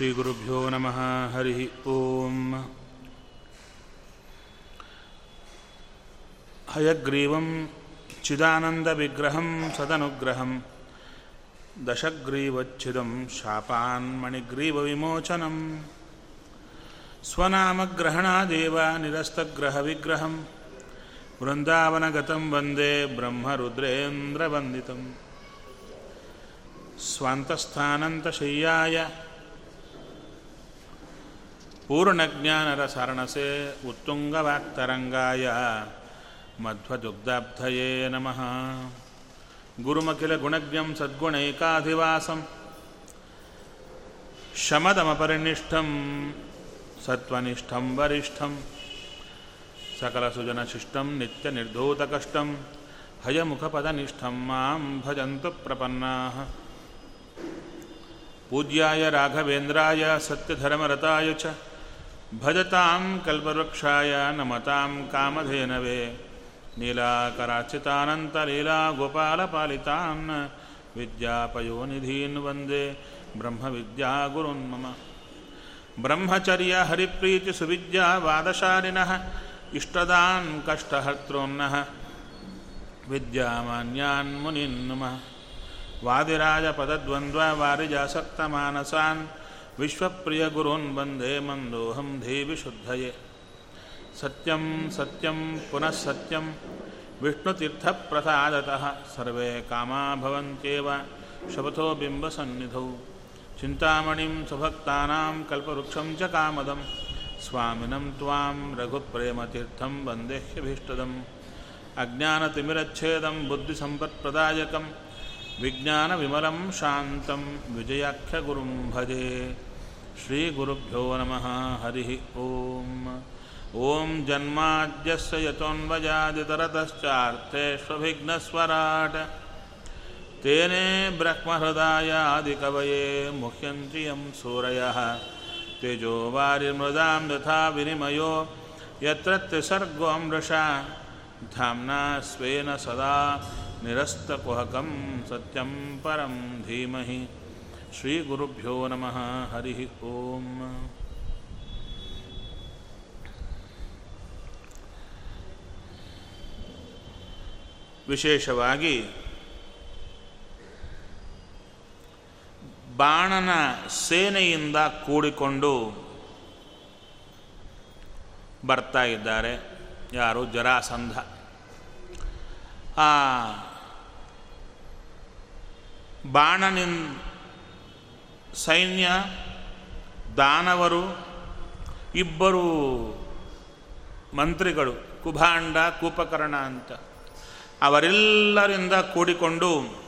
श्रीगुरुभ्यो नमः हरिः ॐ हयग्रीवं चिदानन्दविग्रहं सदनुग्रहं दशग्रीवच्छिदं शापान्मणिग्रीवविमोचनं स्वनामग्रहणादेव निरस्तग्रहविग्रहं वृन्दावनगतं वन्दे ब्रह्मरुद्रेन्द्रवन्दितम् स्वान्तस्थानन्तशय्याय पूर्णज्ञानरसरणसे उत्तुङ्गवाक्तरङ्गाय मध्वदुग्धाब्धये नमः। गुरुमखिलगुणज्ञं सद्गुणैकाधिवासं शमदमपरिनिष्ठं सत्त्वनिष्ठं वरिष्ठं सकलसुजनशिष्टं नित्यनिर्धूतकष्टं हयमुखपदनिष्ठं माँ भजन्तु प्रपन्नाः। पूज्याय राघवेन्द्राय सत्यधर्मरताय ಭಜತಾಂ ಕಲ್ಪವೃಕ್ಷಾಯ ನಮತಾಂ ಕಾಮಧೇನವೇ. ನೀಲಾಕರಾಚಿತಾನಂತಲೀಲಾಗೋಪಾಲಪಾಲಿತಾನ್ ವಿದ್ಯಾಪಯೋನಿಧೀನ್ ವಂದೇ. ಬ್ರಹ್ಮವಿದ್ಯಾ ಗುರುನ್ ಮಮ. ಬ್ರಹ್ಮಚರ್ಯ ಹರಿಪ್ರೀತಿ ಸುವಿದ್ಯಾ ವಾದಶಾಲಿನಃ. ಇಷ್ಟದಾನ್ ಕಷ್ಟಹರ್ತೃನ್ನಃ ವಿದ್ಯಾಮಾನ್ಯಾನ್ ಮುನಿನ್ ನಮಃ ವಾದಿರಾಜಪದದ್ವಂದ್ವ ವಾರಿಜಾಸಕ್ತಮಾನಸಾನ್. विश्वप्रियगुरून् वन्दे मन्दोऽहं देविशुद्धये सत्यं सत्यं पुनः सत्यं विष्णुतीर्थप्रसादतः सर्वे कामा भवन्त्येव शपथो बिम्बसन्निधौ चिन्तामणिं सुभक्तानां कल्पवृक्षं च कामदं स्वामिनं त्वां रघुप्रेमतीर्थं वन्देह्यभीष्टदम् अज्ञानतिमिरच्छेदं बुद्धिसम्पत्प्रदायकं विज्ञानविमलं शान्तं विजयाख्यगुरुं भजे श्रीगुरुभ्यो नमः, हरिः ॐ ॐ जन्माद्यस्य यतोऽन्वजादितरतश्चार्थेष्वभिघ्नस्वराट् तेने ब्रह्महृदायादिकवये मुह्यन्ति यं सूरयः। तेजो वारिमृदां यथा विनिमयो, यत्र त्रिसर्गो धाम्ना स्वेन सदा निरस्तकुहकं सत्यं परं धीमहि। ಶ್ರೀ ಗುರುಭ್ಯೋ ನಮಃ. ಹರಿ ಓಂ. ವಿಶೇಷವಾಗಿ ಬಾಣನ ಸೇನೆಯಿಂದ ಕೂಡಿಕೊಂಡು ಬರ್ತಾ ಇದ್ದಾರೆ. ಯಾರು? ಜರಾಸಂಧ. ಆ ಬಾಣನಿಂದ ಸೈನ್ಯ, ದಾನವರು, ಇಬ್ಬರು ಮಂತ್ರಿಗಳು, ಕುಭಾಂಡ, ಕೂಪಕರ್ಣ ಅಂತ. ಅವರೆಲ್ಲರಿಂದ ಕೂಡಿಕೊಂಡು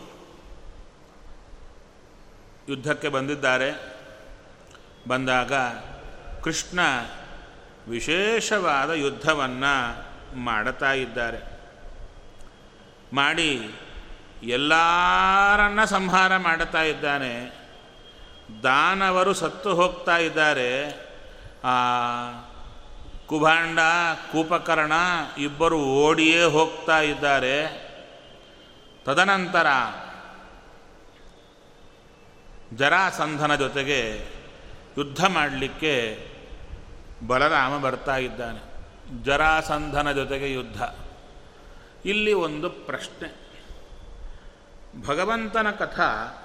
ಯುದ್ಧಕ್ಕೆ ಬಂದಿದ್ದಾರೆ. ಬಂದಾಗ ಕೃಷ್ಣ ವಿಶೇಷವಾದ ಯುದ್ಧವನ್ನು ಮಾಡುತ್ತಾ ಇದ್ದಾರೆ. ಮಾಡಿ ಎಲ್ಲರನ್ನ ಸಂಹಾರ ಮಾಡುತ್ತಾ ಇದ್ದಾನೆ. ದಾನವರು ಸತ್ತು ಹೋಗ್ತಾ ಇದ್ದಾರೆ. ಆ, ಕುಭಾಂಡ, ಕೂಪಕರ್ಣ ಇಬ್ಬರು ಓಡಿಯೇ ಹೋಗ್ತಾ ಇದ್ದಾರೆ. ತದನಂತರ ಜರಾಸಂಧನ ಜೊತೆಗೆ ಯುದ್ಧ ಮಾಡಲಿಕ್ಕೆ ಬಲರಾಮ ಬರ್ತಾ ಇದ್ದಾನೆ. ಜರಾಸಂಧನ ಜೊತೆಗೆ ಯುದ್ಧ. ಇಲ್ಲಿ ಒಂದು ಪ್ರಶ್ನೆ. ಭಗವಂತನ ಕಥಾ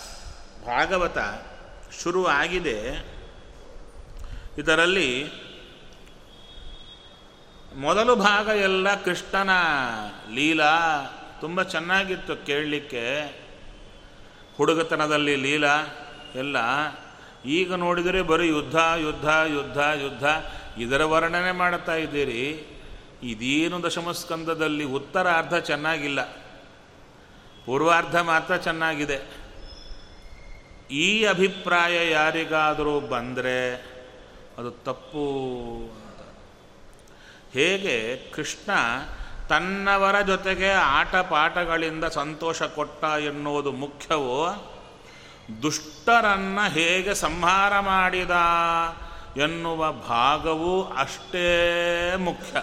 ಭಾಗವತ ಶುರುವಾಗಿದೆ. ಇದರಲ್ಲಿ ಮೊದಲು ಭಾಗ ಎಲ್ಲ ಕೃಷ್ಣನ ಲೀಲಾ ತುಂಬ ಚೆನ್ನಾಗಿತ್ತು ಕೇಳಲಿಕ್ಕೆ. ಹುಡುಗತನದಲ್ಲಿ ಲೀಲಾ ಎಲ್ಲ. ಈಗ ನೋಡಿದರೆ ಬರೀ ಯುದ್ಧ ಯುದ್ಧ ಯುದ್ಧ ಯುದ್ಧ. ಇದರ ವರ್ಣನೆ ಮಾಡ್ತಾ ಇದ್ದೀರಿ. ಇದೇನು ದಶಮಸ್ಕಂದದಲ್ಲಿ ಉತ್ತರಾರ್ಧ ಚೆನ್ನಾಗಿಲ್ಲ. ಪೂರ್ವಾರ್ಧ ಮಾತ್ರ ಚೆನ್ನಾಗಿದೆ. ಈ ಅಭಿಪ್ರಾಯ ಯಾರಿಗಾದರೂ ಬಂದರೆ ಅದು ತಪ್ಪು ಹೇಗೆ ಕೃಷ್ಣ ತನ್ನವರ ಜೊತೆಗೆ ಆಟ ಪಾಠಗಳಿಂದ ಸಂತೋಷ ಕೊಟ್ಟ ಎನ್ನುವುದು ಮುಖ್ಯವೋ? ದುಷ್ಟರನ್ನು ಹೇಗೆ ಸಂಹಾರ ಮಾಡಿದ ಎನ್ನುವ ಭಾಗವೂ ಅಷ್ಟೇ ಮುಖ್ಯ.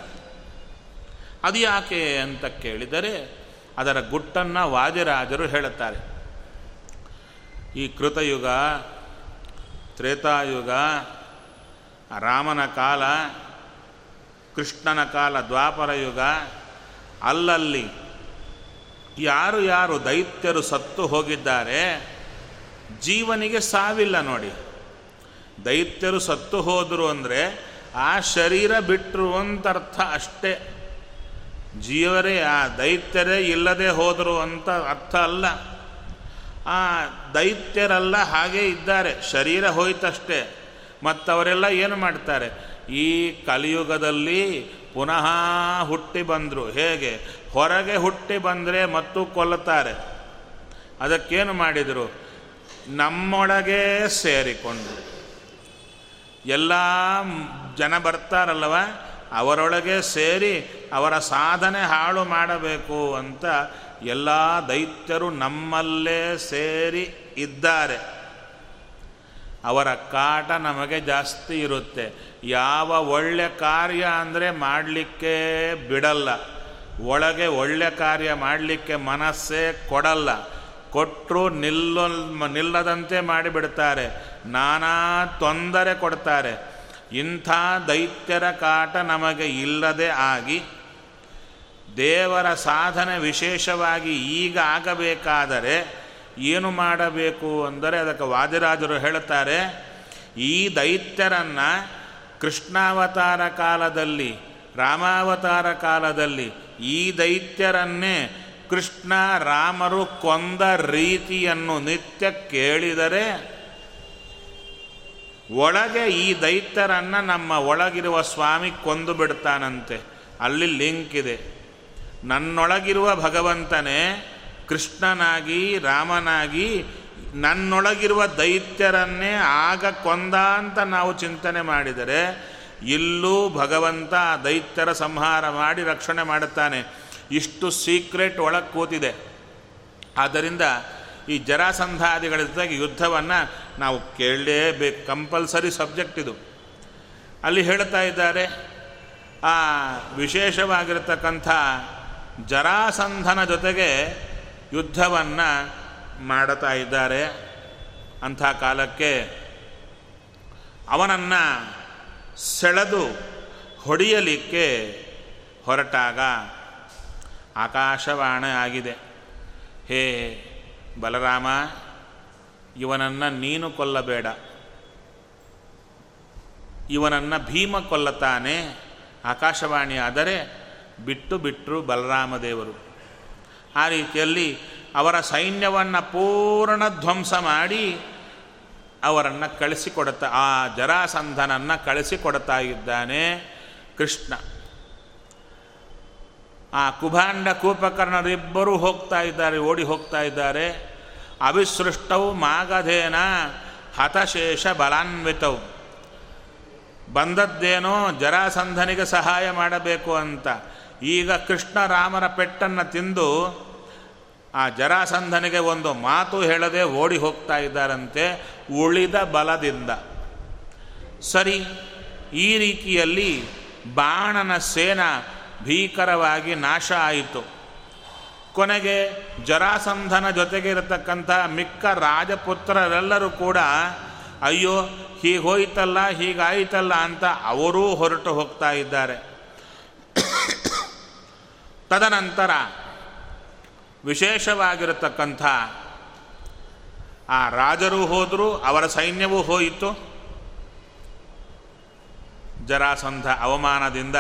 ಅದು ಯಾಕೆ ಅಂತ ಕೇಳಿದರೆ ಅದರ ಗುಟ್ಟನ್ನು ವಾದಿರಾಜರು ಹೇಳುತ್ತಾರೆ. ಈ ಕೃತಯುಗ, ತ್ರೇತಾಯುಗ, ರಾಮನ ಕಾಲ, ಕೃಷ್ಣನ ಕಾಲ, ದ್ವಾಪರ ಯುಗ, ಅಲ್ಲಲ್ಲಿ ಯಾರು ಯಾರು ದೈತ್ಯರು ಸತ್ತು ಹೋಗಿದ್ದಾರೆ, ಜೀವನಿಗೆ ಸಾವಿಲ್ಲ ನೋಡಿ. ದೈತ್ಯರು ಸತ್ತು ಹೋದರು ಅಂದರೆ ಆ ಶರೀರ ಬಿಟ್ಟರು ಅಂತ ಅರ್ಥ ಅಷ್ಟೇ. ಜೀವರೇ, ಆ ದೈತ್ಯರೇ ಇಲ್ಲದೆ ಹೋದರು ಅಂತ ಅರ್ಥ ಅಲ್ಲ. ಆ ದೈತ್ಯರೆಲ್ಲ ಹಾಗೆ ಇದ್ದಾರೆ. ಶರೀರ ಹೋಯ್ತಷ್ಟೇ. ಮತ್ತವರೆಲ್ಲ ಏನು ಮಾಡ್ತಾರೆ? ಈ ಕಲಿಯುಗದಲ್ಲಿ ಪುನಃ ಹುಟ್ಟಿ ಬಂದರು. ಹೇಗೆ? ಹೊರಗೆ ಹುಟ್ಟಿ ಬಂದರೆ ಮತ್ತು ಕೊಲ್ಲುತ್ತಾರೆ. ಅದಕ್ಕೇನು ಮಾಡಿದರು? ನಮ್ಮೊಳಗೆ ಸೇರಿಕೊಂಡು. ಎಲ್ಲ ಜನ ಬರ್ತಾರಲ್ಲವ? ಅವರೊಳಗೆ ಸೇರಿ ಅವರ ಸಾಧನೆ ಹಾಳು ಮಾಡಬೇಕು ಅಂತ ಎಲ್ಲ ದೈತ್ಯರು ನಮ್ಮಲ್ಲೇ ಸೇರಿ ಇದ್ದಾರೆ. ಅವರ ಕಾಟ ನಮಗೆ ಜಾಸ್ತಿ ಇರುತ್ತೆ. ಯಾವ ಒಳ್ಳೆ ಕಾರ್ಯ ಅಂದರೆ ಮಾಡಲಿಕ್ಕೆ ಬಿಡಲ್ಲ. ಒಳಗೆ ಒಳ್ಳೆ ಕಾರ್ಯ ಮಾಡಲಿಕ್ಕೆ ಮನಸ್ಸೇ ಕೊಡಲ್ಲ. ಕೊಟ್ಟರು ನಿಲ್ಲ ನಿಲ್ಲದಂತೆ ಮಾಡಿಬಿಡ್ತಾರೆ. ನಾನಾ ತೊಂದರೆ ಕೊಡ್ತಾರೆ. ಇಂಥ ದೈತ್ಯರ ಕಾಟ ನಮಗೆ ಇಲ್ಲದೆ ಆಗಿ ದೇವರ ಸಾಧನೆ ವಿಶೇಷವಾಗಿ ಈಗ ಆಗಬೇಕಾದರೆ ಏನು ಮಾಡಬೇಕು ಅಂದರೆ ಅದಕ್ಕೆ ವಾದಿರಾಜರು ಹೇಳುತ್ತಾರೆ ಈ ದೈತ್ಯರನ್ನು ಕೃಷ್ಣಾವತಾರ ಕಾಲದಲ್ಲಿ, ರಾಮಾವತಾರ ಕಾಲದಲ್ಲಿ ಈ ದೈತ್ಯರನ್ನೇ ಕೃಷ್ಣ ರಾಮರು ಕೊಂದ ರೀತಿಯನ್ನು ನಿತ್ಯ ಕೇಳಿದರೆ ಒಳಗೆ ಈ ದೈತ್ಯರನ್ನು ನಮ್ಮ ಒಳಗಿರುವ ಸ್ವಾಮಿ ಕೊಂದು ಬಿಡ್ತಾನಂತೆ. ಅಲ್ಲಿ ಲಿಂಕ್ ಇದೆ. ನನ್ನೊಳಗಿರುವ ಭಗವಂತನೇ ಕೃಷ್ಣನಾಗಿ, ರಾಮನಾಗಿ ನನ್ನೊಳಗಿರುವ ದೈತ್ಯರನ್ನೇ ಆಗ ಕೊಂದ ಅಂತ ನಾವು ಚಿಂತನೆ ಮಾಡಿದರೆ ಇಲ್ಲೂ ಭಗವಂತ ದೈತ್ಯರ ಸಂಹಾರ ಮಾಡಿ ರಕ್ಷಣೆ ಮಾಡುತ್ತಾನೆ. ಇಷ್ಟು ಸೀಕ್ರೆಟ್ ಒಳಗೆ ಕೂತಿದೆ. ಆದ್ದರಿಂದ ಈ ಜರಾಸಂಧಾದಿಗಳ ಜೊತೆಗೆ ಯುದ್ಧವನ್ನು ನಾವು ಕೇಳಲೇಬೇಕು. ಕಂಪಲ್ಸರಿ ಸಬ್ಜೆಕ್ಟ್ ಇದು. ಅಲ್ಲಿ ಹೇಳ್ತಾ ಇದ್ದಾರೆ, ಆ ವಿಶೇಷವಾಗಿರತಕ್ಕಂಥ ಜರಾಸಂಧನ ಜೊತೆಗೆ ಯುದ್ಧವನ್ನು ಮಾಡುತ್ತಾ ಇದ್ದಾರೆ. ಅಂಥ ಕಾಲಕ್ಕೆ ಅವನನ್ನು ಸೆಳೆದು ಹೊಡೆಯಲಿಕ್ಕೆ ಹೊರಟಾಗ ಆಕಾಶವಾಣಿ ಆಗಿದೆ. ಹೇ ಬಲರಾಮ, ಇವನನ್ನು ನೀನು ಕೊಲ್ಲಬೇಡ. ಇವನನ್ನು ಭೀಮ ಕೊಲ್ಲತಾನೆ, ಆಕಾಶವಾಣಿ ಆದರೆ ಬಿಟ್ಟು ಬಿಟ್ಟರು ಬಲರಾಮದೇವರು ಆ ರೀತಿಯಲ್ಲಿ ಅವರ ಸೈನ್ಯವನ್ನು ಪೂರ್ಣ ಧ್ವಂಸ ಮಾಡಿ ಅವರನ್ನು ಕಳಿಸಿಕೊಡ್ತಾ ಆ ಜರಾಸಂಧನನ್ನು ಕಳಿಸಿಕೊಡ್ತಾ ಇದ್ದಾನೆ ಕೃಷ್ಣ. ಆ ಕುಭಾಂಡ ಕೂಪಕರ್ಣರಿಬ್ಬರೂ ಹೋಗ್ತಾ ಇದ್ದಾರೆ, ಓಡಿ ಹೋಗ್ತಾ ಇದ್ದಾರೆ. ಅವಿಸೃಷ್ಟವು ಮಾಗಧೇನ ಹತಶೇಷ ಬಲಾನ್ವಿತವು. ಬಂದದ್ದೇನೋ ಜರಾಸಂಧನಿಗೆ ಸಹಾಯ ಮಾಡಬೇಕು ಅಂತ. ಈಗ ಕೃಷ್ಣ ರಾಮರ ಪೆಟ್ಟನ್ನು ತಿಂದು ಆ ಜರಾಸಂಧನಿಗೆ ಒಂದು ಮಾತು ಹೇಳದೆ ಓಡಿ ಹೋಗ್ತಾ ಇದ್ದಾರಂತೆ ಉಳಿದ ಬಲದಿಂದ. ಸರಿ, ಈ ರೀತಿಯಲ್ಲಿ ಬಾಣನ ಸೇನ ಭೀಕರವಾಗಿ ನಾಶ ಆಯಿತು. ಕೊನೆಗೆ ಜರಾಸಂಧನ ಜೊತೆಗೆ ಇರತಕ್ಕಂಥ ಮಿಕ್ಕ ರಾಜಪುತ್ರರೆಲ್ಲರೂ ಕೂಡ, ಅಯ್ಯೋ, ಹೀಗೆ ಹೋಯ್ತಲ್ಲ, ಹೀಗಾಯಿತಲ್ಲ ಅಂತ ಅವರೂ ಹೊರಟು ಹೋಗ್ತಾ ಇದ್ದಾರೆ. ತದನಂತರ ವಿಶೇಷವಾಗಿರತಕ್ಕಂಥ ಆ ರಾಜರು ಹೋದರು, ಅವರ ಸೈನ್ಯವೂ ಹೋಯಿತು. ಜರಾಸಂಧ ಅವಮಾನದಿಂದ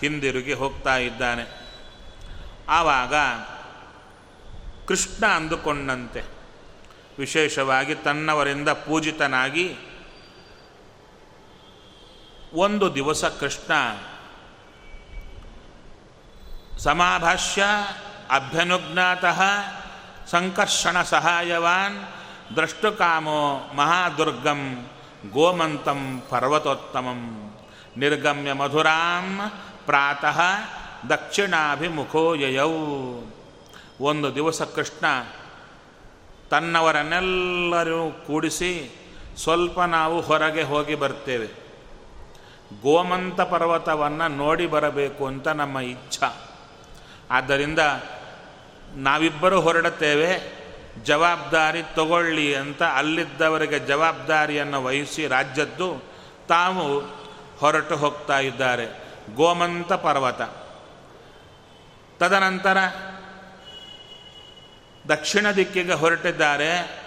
ಹಿಂದಿರುಗಿ ಹೋಗ್ತಾ ಇದ್ದಾನೆ. ಆವಾಗ ಕೃಷ್ಣ ಅಂದುಕೊಂಡಂತೆ, ವಿಶೇಷವಾಗಿ ತನ್ನವರಿಂದ ಪೂಜಿತನಾಗಿ ಒಂದು ದಿವಸ ಕೃಷ್ಣ ಸಮಾಭಾಷ್ಯ, ಅಭ್ಯನುಜ್ಞಾತಃ, ಸಂಕರ್ಷಣ ಸಹಾಯವಾನ್, ದ್ರಷ್ಟುಕಾಮೋ ಮಹಾದುರ್ಗಂ, ಗೋಮಂತಂ ಪರ್ವತೋತ್ತಮಂ. ನಿರ್ಗಮ್ಯ ಮಧುರಾಂ, ಪ್ರಾತಃ, ದಕ್ಷಿಣಾಭಿಮುಖೋ ಯಯೌ. ಒಂದು ದಿವಸ ಕೃಷ್ಣ ತನ್ನವರನ್ನೆಲ್ಲರೂ ಕೂಡಿಸಿ ಸ್ವಲ್ಪ ನಾವು ಹೊರಗೆ ಹೋಗಿ ಬರ್ತೇವೆ. ಗೋಮಂತ ಪರ್ವತವನ್ನು ನೋಡಿ ಬರಬೇಕು ಅಂತ ನಮ್ಮ ಇಚ್ಛಾ. ಆದ್ದರಿಂದ ನಾವಿಬ್ಬರು ಹೊರಡುತ್ತೇವೆ, ಜವಾಬ್ದಾರಿ ತಗೊಳ್ಳಿ ಅಂತ ಅಲ್ಲಿದ್ದವರಿಗೆ ಜವಾಬ್ದಾರಿಯನ್ನು ವಹಿಸಿ ರಾಜ್ಯದ್ದು ತಾವು ಹೊರಟು ಹೋಗ್ತಾ ಇದ್ದಾರೆ. ಗೋಮಂತ ಪರ್ವತ. ತದನಂತರ ದಕ್ಷಿಣ ದಿಕ್ಕಿಗೆ ಹೊರಟಿದ್ದಾರೆ,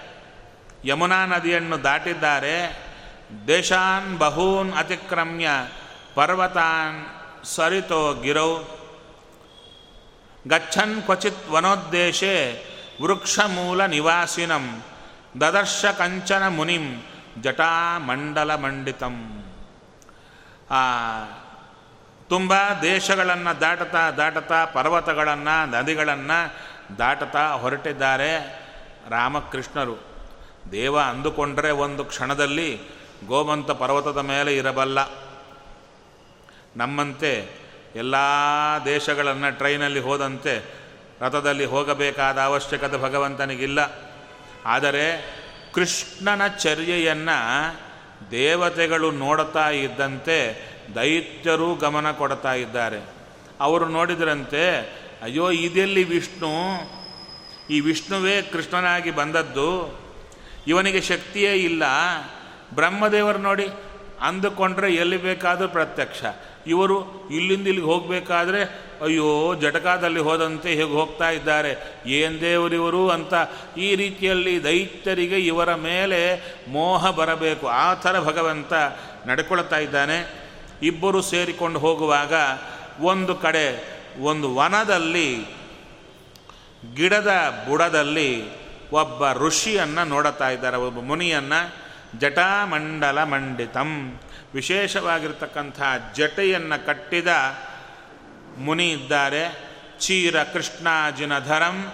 ಯಮುನಾ ನದಿಯನ್ನು ದಾಟಿದ್ದಾರೆ, ದೇಶಾನ್ ಬಹೂನ್ ಅತಿಕ್ರಮ್ಯ ಪರ್ವತಾನ್ ಸರಿತೋ ಗಿರೌ ಗಚ್ಚನ್ ಕ್ವಚಿತ್ ವನೋದ್ದೇಶೆ ವೃಕ್ಷಮೂಲ ನಿವಾಸಿನಂ ದದರ್ಶ ಕಂಚನ ಮುನಿಂ ಜಟಾಮಂಡಲ ಮಂಡಿತಂ ಆ ತುಂಬ ದೇಶಗಳನ್ನು ದಾಟತಾ ದಾಟತಾ, ಪರ್ವತಗಳನ್ನು, ನದಿಗಳನ್ನು ದಾಟತಾ ಹೊರಟಿದ್ದಾರೆ ರಾಮಕೃಷ್ಣರು. ದೇವ ಅಂದುಕೊಂಡರೆ ಒಂದು ಕ್ಷಣದಲ್ಲಿ ಗೋಮಂತ ಪರ್ವತದ ಮೇಲೆ ಇರಬಲ್ಲ. ನಮ್ಮಂತೆ ಎಲ್ಲ ದೇಶಗಳನ್ನು ಟ್ರೈನಲ್ಲಿ ಹೋದಂತೆ ರಥದಲ್ಲಿ ಹೋಗಬೇಕಾದ ಅವಶ್ಯಕತೆ ಭಗವಂತನಿಗಿಲ್ಲ. ಆದರೆ ಕೃಷ್ಣನ ಚರ್ಯೆಯನ್ನು ದೇವತೆಗಳು ನೋಡುತ್ತಾ ಇದ್ದಂತೆ ದೈತ್ಯರು ಗಮನ ಕೊಡ್ತಾ ಇದ್ದಾರೆ. ಅವರು ನೋಡಿದ್ರಂತೆ, ಅಯ್ಯೋ, ಇದೆಲ್ಲಿ ವಿಷ್ಣು? ಈ ವಿಷ್ಣುವೇ ಕೃಷ್ಣನಾಗಿ ಬಂದದ್ದು. ಇವನಿಗೆ ಶಕ್ತಿಯೇ ಇಲ್ಲ. ಬ್ರಹ್ಮದೇವರು ನೋಡಿ ಅಂದುಕೊಂಡ್ರೆ ಎಲ್ಲಿ ಬೇಕಾದರೂ ಪ್ರತ್ಯಕ್ಷ. ಇವರು ಇಲ್ಲಿಂದ ಇಲ್ಲಿಗೆ ಹೋಗಬೇಕಾದ್ರೆ, ಅಯ್ಯೋ, ಜಟಕಾದಲ್ಲಿ ಹೋದಂತೆ ಹೇಗೆ ಹೋಗ್ತಾ ಇದ್ದಾರೆ. ಏನು ದೇವರಿವರು ಅಂತ ಈ ರೀತಿಯಲ್ಲಿ ದೈತ್ಯರಿಗೆ ಇವರ ಮೇಲೆ ಮೋಹ ಬರಬೇಕು. ಆ ಥರ ಭಗವಂತ ನಡ್ಕೊಳ್ತಾ ಇದ್ದಾನೆ. ಇಬ್ಬರು ಸೇರಿಕೊಂಡು ಹೋಗುವಾಗ ಒಂದು ಕಡೆ ಒಂದು ವನದಲ್ಲಿ, ಗಿಡದ ಬುಡದಲ್ಲಿ ಒಬ್ಬ ಋಷಿಯನ್ನು ನೋಡುತ್ತಾ ಇದ್ದಾರೆ. ಒಬ್ಬ ಮುನಿಯನ್ನು ಜಟಾಮಂಡಲ ಮಂಡಿತಂ. ವಿಶೇಷವಾಗಿರ್ತಕ್ಕಂಥ ಜಟೆಯನ್ನು ಕಟ್ಟಿದ ಮುನಿ ಇದ್ದಾರೆ. ಚೀರ ಕೃಷ್ಣಾಜಿನಧರಂ,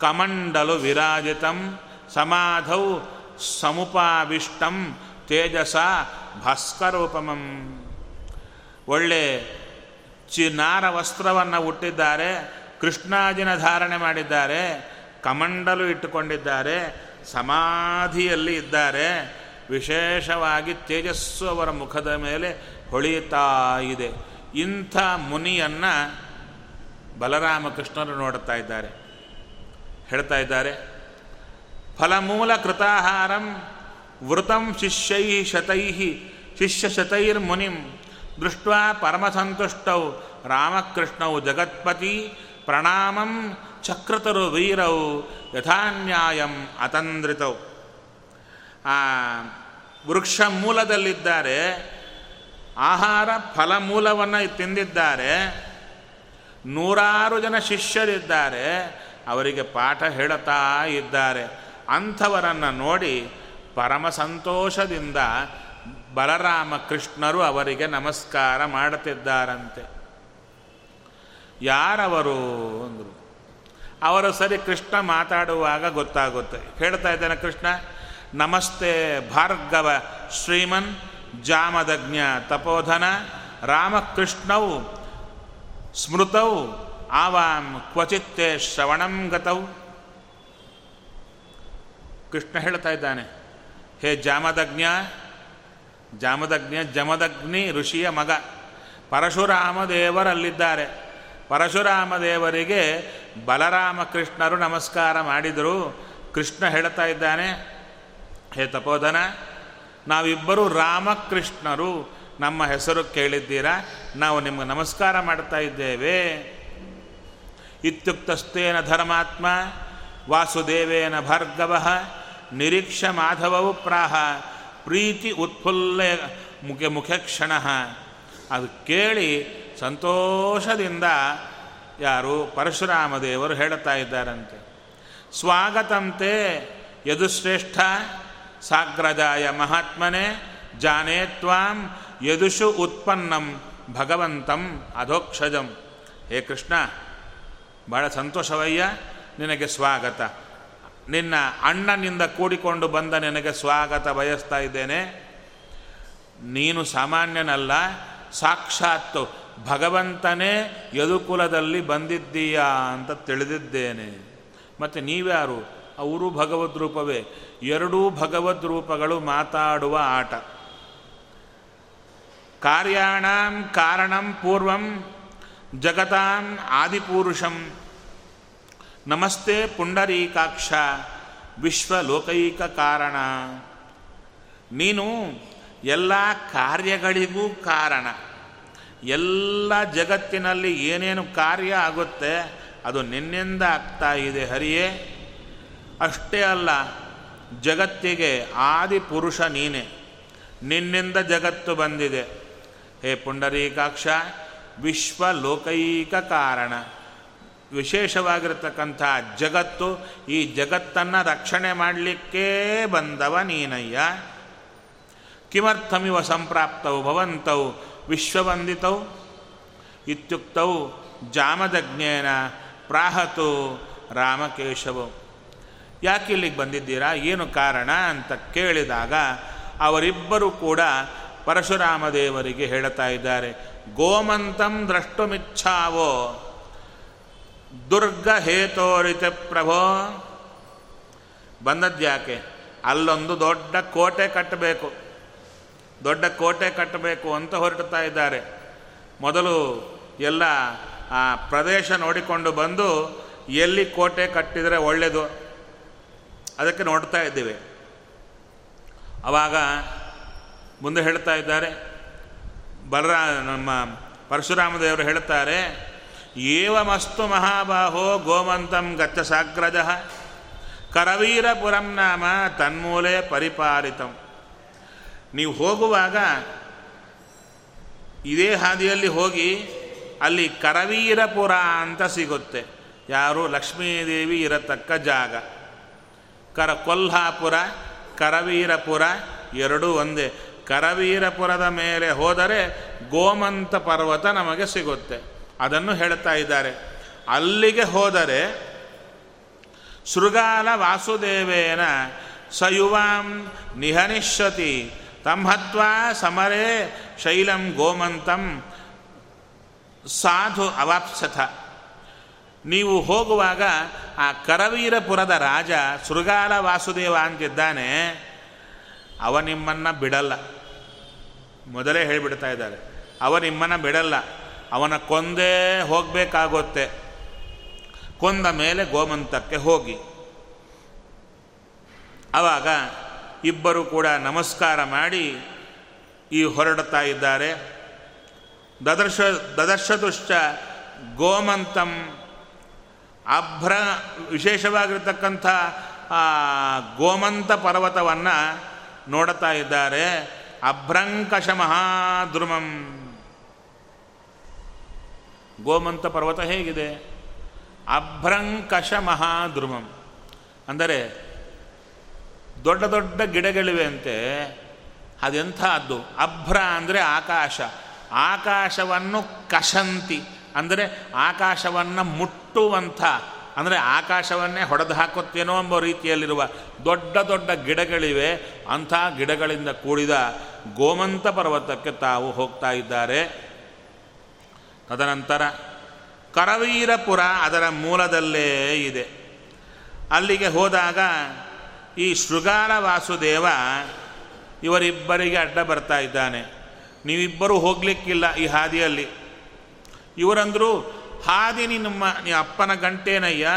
ಕಮಂಡಲು ವಿರಾಜಿತಂ, ಸಮಾಧೌ ಸಮುಪಾವಿಷ್ಟಂ, ತೇಜಸ ಭಾಸ್ಕರೋಪಮಂ. ಒಳ್ಳೆ ಚಿನಾರ ವಸ್ತ್ರವನ್ನು ಹುಟ್ಟಿದ್ದಾರೆ ಕೃಷ್ಣಾಜಿನ ಧಾರಣೆ ಮಾಡಿದ್ದಾರೆ, ಕಮಂಡಲು ಇಟ್ಟುಕೊಂಡಿದ್ದಾರೆ, ಸಮಾಧಿಯಲ್ಲಿ ಇದ್ದಾರೆ. ವಿಶೇಷವಾಗಿ ತೇಜಸ್ಸು ಅವರ ಮುಖದ ಮೇಲೆ ಹೊಳೆಯುತ್ತಾ ಇದೆ. ಇಂಥ ಮುನಿಯನ್ನು ಬಲರಾಮಕೃಷ್ಣರು ನೋಡುತ್ತಾ ಇದ್ದಾರೆ. ಹೇಳ್ತಾ ಇದ್ದಾರೆ, ಫಲಮೂಲ ಕೃತಾಹಾರಂ ವೃತಂ ಶಿಷ್ಯೈ ಶತೈ, ಶಿಷ್ಯ ಶತೈರ್ಮುನಿಂ ದೃಷ್ಟ ಪರಮಸಂತುಷ್ಟೌ, ರಾಮಕೃಷ್ಣೌ ಜಗತ್ಪತಿ, ಪ್ರಣಾಮಂ ಚಕ್ರತರು ವೀರೌ ಯಥಾನ್ಯಾಯಂ ಅತಂದ್ರಿತೌ. ಆ ವೃಕ್ಷ ಮೂಲದಲ್ಲಿದ್ದಾರೆ, ಆಹಾರ ಫಲ ಮೂಲವನ್ನು ತಿಂದಿದ್ದಾರೆ, ನೂರಾರು ಜನ ಶಿಷ್ಯರಿದ್ದಾರೆ, ಅವರಿಗೆ ಪಾಠ ಹೇಳುತ್ತಾ ಇದ್ದಾರೆ. ಅಂಥವರನ್ನು ನೋಡಿ ಪರಮ ಸಂತೋಷದಿಂದ ಬಲರಾಮ ಕೃಷ್ಣರು ಅವರಿಗೆ ನಮಸ್ಕಾರ ಮಾಡುತ್ತಿದ್ದಾರಂತೆ. ಯಾರವರು ಅಂದರು. ಅವರು ಸರಿ ಕೃಷ್ಣ ಮಾತಾಡುವಾಗ ಗೊತ್ತಾಗುತ್ತೆ. ಹೇಳ್ತಾ ಇದ್ದಾನೆ ಕೃಷ್ಣ ನಮಸ್ತೆ ಭಾರ್ಗವ ಶ್ರೀಮನ್ ಜಾಮದಜ್ಞ ತಪೋಧನ ರಾಮಕೃಷ್ಣೌ ಸ್ಮೃತೌ ಆವಾಂ ಕ್ವಚಿತ್ತೇ ಶ್ರವಣಂ ಗತೌ. ಕೃಷ್ಣ ಹೇಳ್ತಾ ಇದ್ದಾನೆ, ಹೇ ಜಾಮದಜ್ಞ ಜಾಮದಜ್ಞ ಜಮದಗ್ನಿ ಋಷಿಯ ಮಗ ಪರಶುರಾಮ ದೇವರಲ್ಲಿದ್ದಾರೆ ಪರಶುರಾಮ ದೇವರಿಗೆ ಬಲರಾಮ ಕೃಷ್ಣರು ನಮಸ್ಕಾರ ಮಾಡಿದರು. ಕೃಷ್ಣ ಹೇಳ್ತಾ ಇದ್ದಾನೆ ಹೇ ತಪೋಧನ ನಾವಿಬ್ಬರು ರಾಮಕೃಷ್ಣರು. ನಮ್ಮ ಹೆಸರು ಕೇಳಿದ್ದೀರಾ? ನಾವು ನಿಮಗೆ ನಮಸ್ಕಾರ ಮಾಡ್ತಾ ಇದ್ದೇವೆ. ಇತ್ಯುಕ್ತಸ್ತೇನ ಧರ್ಮಾತ್ಮ, ವಾಸುದೇವೇನ ಭಾರ್ಗವ, ನಿರೀಕ್ಷ ಮಾಧವವು ಪ್ರಾಹ, ಪ್ರೀತಿ ಉತ್ಫುಲ್ಲ ಮುಖ್ಯ ಮುಖ್ಯ ಕ್ಷಣ. ಅದು ಕೇಳಿ ಸಂತೋಷದಿಂದ ಯಾರು ಪರಶುರಾಮ ದೇವರು ಹೇಳುತ್ತಾ ಇದ್ದಾರಂತೆ. ಸ್ವಾಗತಂತೆ, ಯದುಶ್ರೇಷ್ಠ ಸಾಗ್ರಜಾಯ ಮಹಾತ್ಮನೆ ಜಾನೇ ತ್ವಾಂ ಯದುಷು ಉತ್ಪನ್ನಂ ಭಗವಂತಂ ಅಧೋಕ್ಷಜಂ ಹೇ ಕೃಷ್ಣ, ಬಹಳ ಸಂತೋಷವಯ್ಯ, ನಿನಗೆ ಸ್ವಾಗತ. ನಿನ್ನ ಅಣ್ಣನಿಂದ ಕೂಡಿಕೊಂಡು ಬಂದ ನಿನಗೆ ಸ್ವಾಗತ ಬಯಸ್ತಾ ಇದ್ದೇನೆ. ನೀನು ಸಾಮಾನ್ಯನಲ್ಲ, ಸಾಕ್ಷಾತ್ತು ಭಗವಂತನೇ ಯದುಕುಲದಲ್ಲಿ ಬಂದಿದ್ದೀಯಾ ಅಂತ ತಿಳಿದಿದ್ದೇನೆ. ಮತ್ತು ನೀವ್ಯಾರು? ಅವರು ಭಗವದ್ ರೂಪವೇ. ಎರಡೂ ಭಗವದ್ ರೂಪಗಳು ಮಾತಾಡುವ ಆಟ. ಕಾರ್ಯಾಣ ಕಾರಣಂ ಪೂರ್ವಂ ಜಗತಾಂ ಆದಿಪುರುಷಂ. ನಮಸ್ತೆ ಪುಂಡರೀಕಾಕ್ಷ, ವಿಶ್ವಲೋಕೈಕ ಕಾರಣ. ನೀನು ಎಲ್ಲ ಕಾರ್ಯಗಳಿಗೂ ಕಾರಣ. ಎಲ್ಲ ಜಗತ್ತಿನಲ್ಲಿ ಏನೇನು ಕಾರ್ಯ ಆಗುತ್ತೆ, ಅದು ನಿನ್ನಿಂದ ಆಗ್ತಾ ಇದೆ ಹರಿಯೇ. ಅಷ್ಟೇ ಅಲ್ಲ, ಜಗತ್ತಿಗೆ ಆದಿ ಪುರುಷ ನೀನೆ. ನಿನ್ನಿಂದ ಜಗತ್ತು ಬಂದಿದೆ. ಹೇ ಪುಂಡರೀಕಾಕ್ಷ, ವಿಶ್ವಲೋಕೈಕ ಕಾರಣ. ವಿಶೇಷವಾಗಿರತಕ್ಕಂಥ ಜಗತ್ತು ಈ ಜಗತ್ತನ್ನು ರಕ್ಷಣೆ ಮಾಡಲಿಕ್ಕೇ ಬಂದವ ನೀನಯ್ಯ. ಕಿಮರ್ಥಮಿವ ಸಂಪ್ರಾಪ್ತವು ಭವಂತವು ವಿಶ್ವವಂದಿತವು ಇತ್ಯುಕ್ತವು ಜಾಮದಜ್ಞೇನ ಪ್ರಾಹತು ರಾಮಕೇಶವು. ಯಾಕೆ ಇಲ್ಲಿಗೆ ಬಂದಿದ್ದೀರಾ? ಏನು ಕಾರಣ ಅಂತ ಕೇಳಿದಾಗ ಅವರಿಬ್ಬರು ಕೂಡ ಪರಶುರಾಮ ದೇವರಿಗೆ ಹೇಳ್ತಾ ಇದ್ದಾರೆ, ಗೋಮಂತಂ ದ್ರಷ್ಟುಮಿಚ್ಛಾವೋ, ದುರ್ಗ ಹೇತೋರಿತ ಪ್ರಭೋ. ಬಂದದ್ಯಾಕೆ ಅಲ್ಲೊಂದು ದೊಡ್ಡ ಕೋಟೆ ಕಟ್ಟಬೇಕು, ದೊಡ್ಡ ಕೋಟೆ ಕಟ್ಟಬೇಕು ಅಂತ ಹೊರಡ್ತಾ ಇದ್ದಾರೆ. ಮೊದಲು ಎಲ್ಲ ಆ ಪ್ರದೇಶ ನೋಡಿಕೊಂಡು ಬಂದು ಎಲ್ಲಿ ಕೋಟೆ ಕಟ್ಟಿದರೆ ಒಳ್ಳೆಯದು ಅದಕ್ಕೆ ನೋಡ್ತಾ ಇದ್ದೇವೆ. ಆವಾಗ ಮುಂದೆ ಹೇಳ್ತಾ ಇದ್ದಾರೆ, ಬಲರ, ನಮ್ಮ ಪರಶುರಾಮ ದೇವರು ಹೇಳ್ತಾರೆ, ಏವಮಸ್ತು ಮಹಾಬಾಹೋ ಗೋಮಂತಂ ಗಚ್ಚ ಸಾಗ್ರಜ ಕರವೀರಪುರಂ ನಾಮ ತನ್ಮೂಲೆ ಪರಿಪಾಲಿತಂ. ನೀವು ಹೋಗುವಾಗ ಇದೇ ಹಾದಿಯಲ್ಲಿ ಹೋಗಿ ಅಲ್ಲಿ ಕರವೀರಪುರ ಅಂತ ಸಿಗುತ್ತೆ. ಯಾರು ಲಕ್ಷ್ಮೀದೇವಿ ಇರತಕ್ಕ ಜಾಗ. ಕರ ಕೊಲ್ಹಾಪುರ, ಕರವೀರಪುರ ಎರಡೂ ಒಂದೇ. ಕರವೀರಪುರದ ಮೇಲೆ ಹೋದರೆ ಗೋಮಂತ ಪರ್ವತ ನಮಗೆ ಸಿಗುತ್ತೆ. ಅದನ್ನು ಹೇಳ್ತಾ ಇದ್ದಾರೆ. ಅಲ್ಲಿಗೆ ಹೋದರೆ ಶೃಗಾಲ ವಾಸುದೇವೇನ ಸಯುವಾಂ ನಿಹನಿಷ್ಯತಿ. ತಂಹತ್ವಾ ಸಮರೇ ಶೈಲಂ ಗೋಮಂತಂ. ಸಾಧು ಅವಾಪ್ಸಥ. ನೀವು ಹೋಗುವಾಗ ಆ ಕರವೀರಪುರದ ರಾಜ ಶೃಗಾಲ ವಾಸುದೇವ ಅಂತಿದ್ದಾನೆ, ಅವ ನಿಮ್ಮನ್ನು ಬಿಡಲ್ಲ. ಮೊದಲೇ ಹೇಳಿಬಿಡ್ತಾ ಇದ್ದಾರೆ, ಅವ ನಿಮ್ಮನ್ನು ಬಿಡಲ್ಲ. ಅವನ ಕೊಂದೇ ಹೋಗಬೇಕಾಗುತ್ತೆ. ಕೊಂದ ಮೇಲೆ ಗೋಮಂತಕ್ಕೆ ಹೋಗಿ. ಆವಾಗ ಇಬ್ಬರು ಕೂಡ ನಮಸ್ಕಾರ ಮಾಡಿ ಈ ಹೊರಡ್ತಾ ಇದ್ದಾರೆ. ದದರ್ಶ, ದದರ್ಶದುಷ್ಟ ಗೋಮಂತಂ ಅಭ್ರ ವಿಶೇಷವಾಗಿರ್ತಕ್ಕಂಥ ಗೋಮಂತ ಪರ್ವತವನ್ನು ನೋಡುತ್ತಾ ಇದ್ದಾರೆ. ಅಭ್ರಂಕಶ ಮಹಾದ್ರುಮಂ. ಗೋಮಂತ ಪರ್ವತ ಹೇಗಿದೆ? ಅಭ್ರಂಕಶ ಮಹಾದ್ರುಮಂ. ಅಂದರೆ, ದೊಡ್ಡ ದೊಡ್ಡ ಗಿಡಗಳಿವೆ ಅಂತೆ. ಅದೆಂಥದ್ದು ಅಭ್ರ ಅಂದರೆ ಆಕಾಶ. ಆಕಾಶವನ್ನು ಕಶಂತಿ. ಅಂದರೆ ಆಕಾಶವನ್ನು ಮುಟ್ಟುವಂಥ, ಅಂದರೆ ಆಕಾಶವನ್ನೇ ಹೊಡೆದು ಹಾಕುತ್ತೇನೋ ಎಂಬ ರೀತಿಯಲ್ಲಿರುವ ದೊಡ್ಡ ದೊಡ್ಡ ಗಿಡಗಳಿವೆ. ಅಂಥ ಗಿಡಗಳಿಂದ ಕೂಡಿದ ಗೋಮಂತ ಪರ್ವತಕ್ಕೆ ತಾವು ಹೋಗ್ತಾ ಇದ್ದಾರೆ. ತದನಂತರ ಕರವೀರಪುರ ಅದರ ಮೂಲದಲ್ಲೇ ಇದೆ. ಅಲ್ಲಿಗೆ ಹೋದಾಗ ಈ ಶೃಗಾಲ ವಾಸುದೇವ ಇವರಿಬ್ಬರಿಗೆ ಅಡ್ಡ ಬರ್ತಾ ಇದ್ದಾನೆ. ನೀವಿಬ್ಬರೂ ಹೋಗಲಿಕ್ಕಿಲ್ಲ ಈ ಹಾದಿಯಲ್ಲಿ. ಇವರಂದರು ಹಾದಿ ನಿಮ್ಮ, ನೀ ಅಪ್ಪನ ಗಂಟೇನಯ್ಯ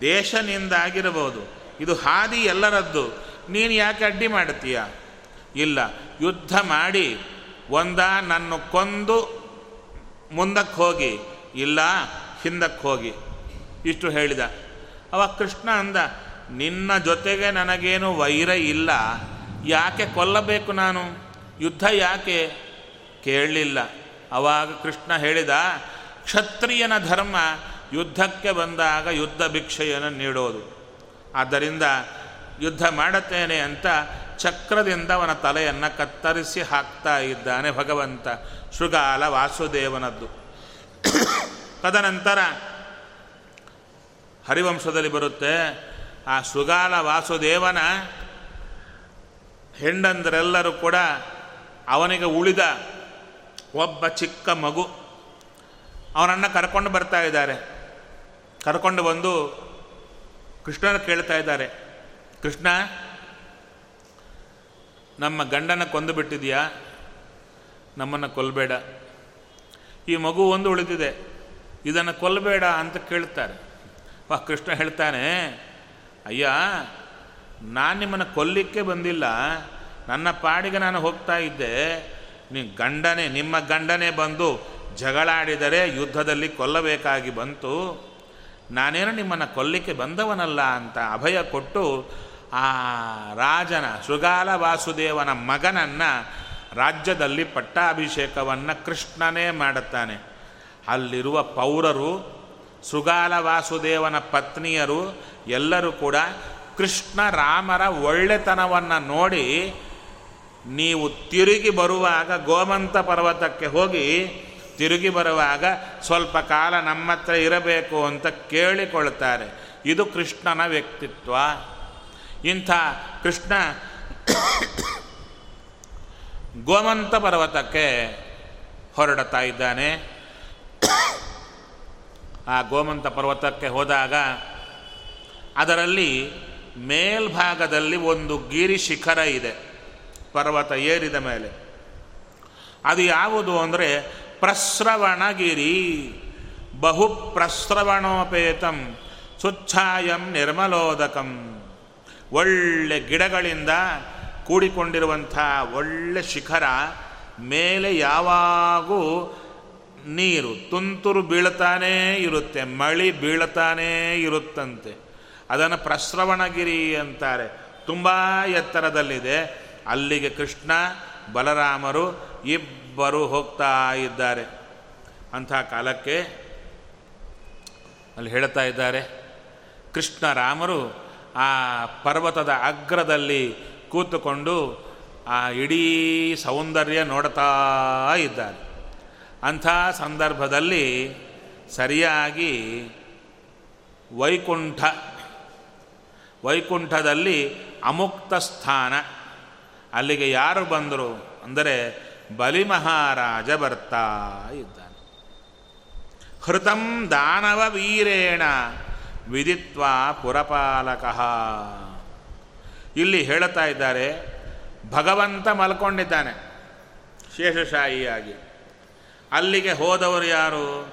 ದೇಶ ನಿಂದಾಗಿರಬಹುದು ಇದು ಹಾದಿ ಎಲ್ಲರದ್ದು. ನೀನು ಯಾಕೆ ಅಡ್ಡಿ ಮಾಡ್ತೀಯ? ಇಲ್ಲ, ಯುದ್ಧ ಮಾಡಿ, ಒಂದ ನನ್ನ ಕೊಂದು ಮುಂದಕ್ಕೆ ಹೋಗಿ, ಇಲ್ಲ ಹಿಂದಕ್ಕೆ ಹೋಗಿ. ಇಷ್ಟು ಹೇಳಿದ. ಅವ ಕೃಷ್ಣ ಅಂದ, ನಿನ್ನ ಜೊತೆಗೆ ನನಗೇನು ವೈರ ಇಲ್ಲ. ಯಾಕೆ ಕೊಲ್ಲಬೇಕು ನಾನು? ಯುದ್ಧ ಯಾಕೆ? ಕೇಳಲಿಲ್ಲ. ಅವಾಗ ಕೃಷ್ಣ ಹೇಳಿದ, ಕ್ಷತ್ರಿಯನ ಧರ್ಮ ಯುದ್ಧಕ್ಕೆ ಬಂದಾಗ ಯುದ್ಧ ಭಿಕ್ಷೆಯನ್ನು ನೀಡೋದು. ಆದ್ದರಿಂದ ಯುದ್ಧ ಮಾಡುತ್ತೇನೆ ಅಂತ ಚಕ್ರದಿಂದ ಅವನ ತಲೆಯನ್ನು ಕತ್ತರಿಸಿ ಹಾಕ್ತಾ ಇದ್ದಾನೆ ಭಗವಂತ, ಶೃಗಾಲ ವಾಸುದೇವನದ್ದು. ತದನಂತರ ಹರಿವಂಶದಲ್ಲಿ ಬರುತ್ತೆ, ಆ ಶೃಗಾಲ ವಾಸುದೇವನ ಹೆಂಡಂದರೆಲ್ಲರೂ ಕೂಡ ಅವನಿಗೆ ಉಳಿದ ಒಬ್ಬ ಚಿಕ್ಕ ಮಗು ಅವನನ್ನು ಕರ್ಕೊಂಡು ಬರ್ತಾ ಇದ್ದಾರೆ. ಕರ್ಕೊಂಡು ಬಂದು ಕೃಷ್ಣನ ಕೇಳ್ತಾ ಇದ್ದಾರೆ. ಕೃಷ್ಣ, ನಮ್ಮ ಗಂಡನ ಕೊಂದು ಬಿಟ್ಟಿದೆಯಾ? ನಮ್ಮನ್ನು ಕೊಲ್ಲಬೇಡ ಈ ಮಗು ಒಂದು ಉಳಿದಿದೆ. ಇದನ್ನು ಕೊಲ್ಲಬೇಡ ಅಂತ ಕೇಳ್ತಾರೆ. ವಾ, ಕೃಷ್ಣ ಹೇಳ್ತಾನೆ, ಅಯ್ಯ, ನಾನು ನಿಮ್ಮನ್ನು ಕೊಲ್ಲಿಕ್ಕೆ ಬಂದಿಲ್ಲ. ನನ್ನ ಪಾಡಿಗೆ ನಾನು ಹೋಗ್ತಾ ಇದ್ದೆ. ನೀವು ಗಂಡನೇ, ನಿಮ್ಮ ಗಂಡನೇ ಬಂದು ಜಗಳಾಡಿದರೆ ಯುದ್ಧದಲ್ಲಿ ಕೊಲ್ಲಬೇಕಾಗಿ ಬಂತು. ನಾನೇನು ನಿಮ್ಮನ್ನು ಕೊಲ್ಲಿಕ್ಕೆ ಬಂದವನಲ್ಲ ಅಂತ ಅಭಯ ಕೊಟ್ಟು ಆ ರಾಜನ ಶೃಗಾಲ ವಾಸುದೇವನ ಮಗನನ್ನು ರಾಜ್ಯದಲ್ಲಿ ಪಟ್ಟಾಭಿಷೇಕವನ್ನು ಕೃಷ್ಣನೇ ಮಾಡುತ್ತಾನೆ. ಅಲ್ಲಿರುವ ಪೌರರು, ಶೃಗಾಲ ವಾಸುದೇವನ ಪತ್ನಿಯರು ಎಲ್ಲರೂ ಕೂಡ ಕೃಷ್ಣ ರಾಮರ ಒಳ್ಳೆತನವನ್ನು ನೋಡಿ ನೀವು ತಿರುಗಿ ಬರುವಾಗ ಗೋಮಂತ ಪರ್ವತಕ್ಕೆ ಹೋಗಿ ತಿರುಗಿ ಬರುವಾಗ ಸ್ವಲ್ಪ ಕಾಲ ನಮ್ಮ ಹತ್ರ ಇರಬೇಕು ಅಂತ ಕೇಳಿಕೊಳ್ತಾರೆ. ಇದು ಕೃಷ್ಣನ ವ್ಯಕ್ತಿತ್ವ. ಇಂಥ ಕೃಷ್ಣ ಗೋಮಂತ ಪರ್ವತಕ್ಕೆ ಹೊರಡುತ್ತಾ ಇದ್ದಾನೆ. ಆ ಗೋಮಂತ ಪರ್ವತಕ್ಕೆ ಹೋದಾಗ ಅದರಲ್ಲಿ ಮೇಲ್ಭಾಗದಲ್ಲಿ ಒಂದು ಗಿರಿ ಶಿಖರ ಇದೆ. ಪರ್ವತ ಏರಿದ ಮೇಲೆ. ಅದು ಯಾವುದು ಅಂದರೆ ಪ್ರಸ್ರವಣಗಿರಿ. ಬಹು ಪ್ರಸ್ರವಣೋಪೇತಂ ಸ್ವಚ್ಛಾಯಂ ನಿರ್ಮಲೋದಕಂ. ಒಳ್ಳೆ ಗಿಡಗಳಿಂದ ಕೂಡಿಕೊಂಡಿರುವಂಥ ಒಳ್ಳೆ ಶಿಖರ ಮೇಲೆ ಯಾವಾಗೂ ನೀರು, ತುಂತುರು ಬೀಳ್ತಾನೇ ಇರುತ್ತೆ, ಮಳಿ ಬೀಳ್ತಾನೇ ಇರುತ್ತಂತೆ. ಅದನ್ನು ಪ್ರಸ್ರವಣಗಿರಿ ಅಂತಾರೆ. ತುಂಬ ಎತ್ತರದಲ್ಲಿದೆ. ಅಲ್ಲಿಗೆ ಕೃಷ್ಣ, ಬಲರಾಮರು ಇಬ್ಬರು ಹೋಗ್ತಾ ಇದ್ದಾರೆ. ಅಂಥ ಕಾಲಕ್ಕೆ ಅಲ್ಲಿ ಹೇಳ್ತಾ ಇದ್ದಾರೆ, ಕೃಷ್ಣ ರಾಮರು ಆ ಪರ್ವತದ ಅಗ್ರದಲ್ಲಿ ಕೂತುಕೊಂಡು ಆ ಇಡೀ ಸೌಂದರ್ಯ ನೋಡ್ತಾ ಇದ್ದಾರೆ. ಅಂಥ ಸಂದರ್ಭದಲ್ಲಿ ಸರಿಯಾಗಿ ವೈಕುಂಠ, ವೈಕುಂಠದಲ್ಲಿ ಅಮುಕ್ತ ಸ್ಥಾನ. ಅಲ್ಲಿಗೆ ಯಾರು ಬಂದರು? ಅಂದರೆ ಬಲಿ ಮಹಾರಾಜ ಬರ್ತಾ ಇದ್ದಾನೆ. ಹೃತಂ ದಾನವ ವೀರೇಣ ವಿದಿತ್ವ ಪುರಪಾಲಕ. ಇಲ್ಲಿ ಹೇಳುತ್ತಾ ಇದ್ದಾರೆ, ಭಗವಂತ ಮಲ್ಕೊಂಡಿದ್ದಾನೆ, ಶೇಷಶಾಹಿಯಾಗಿ. ಅಲ್ಲಿಗೆ ಹೋದವರು ಯಾರು?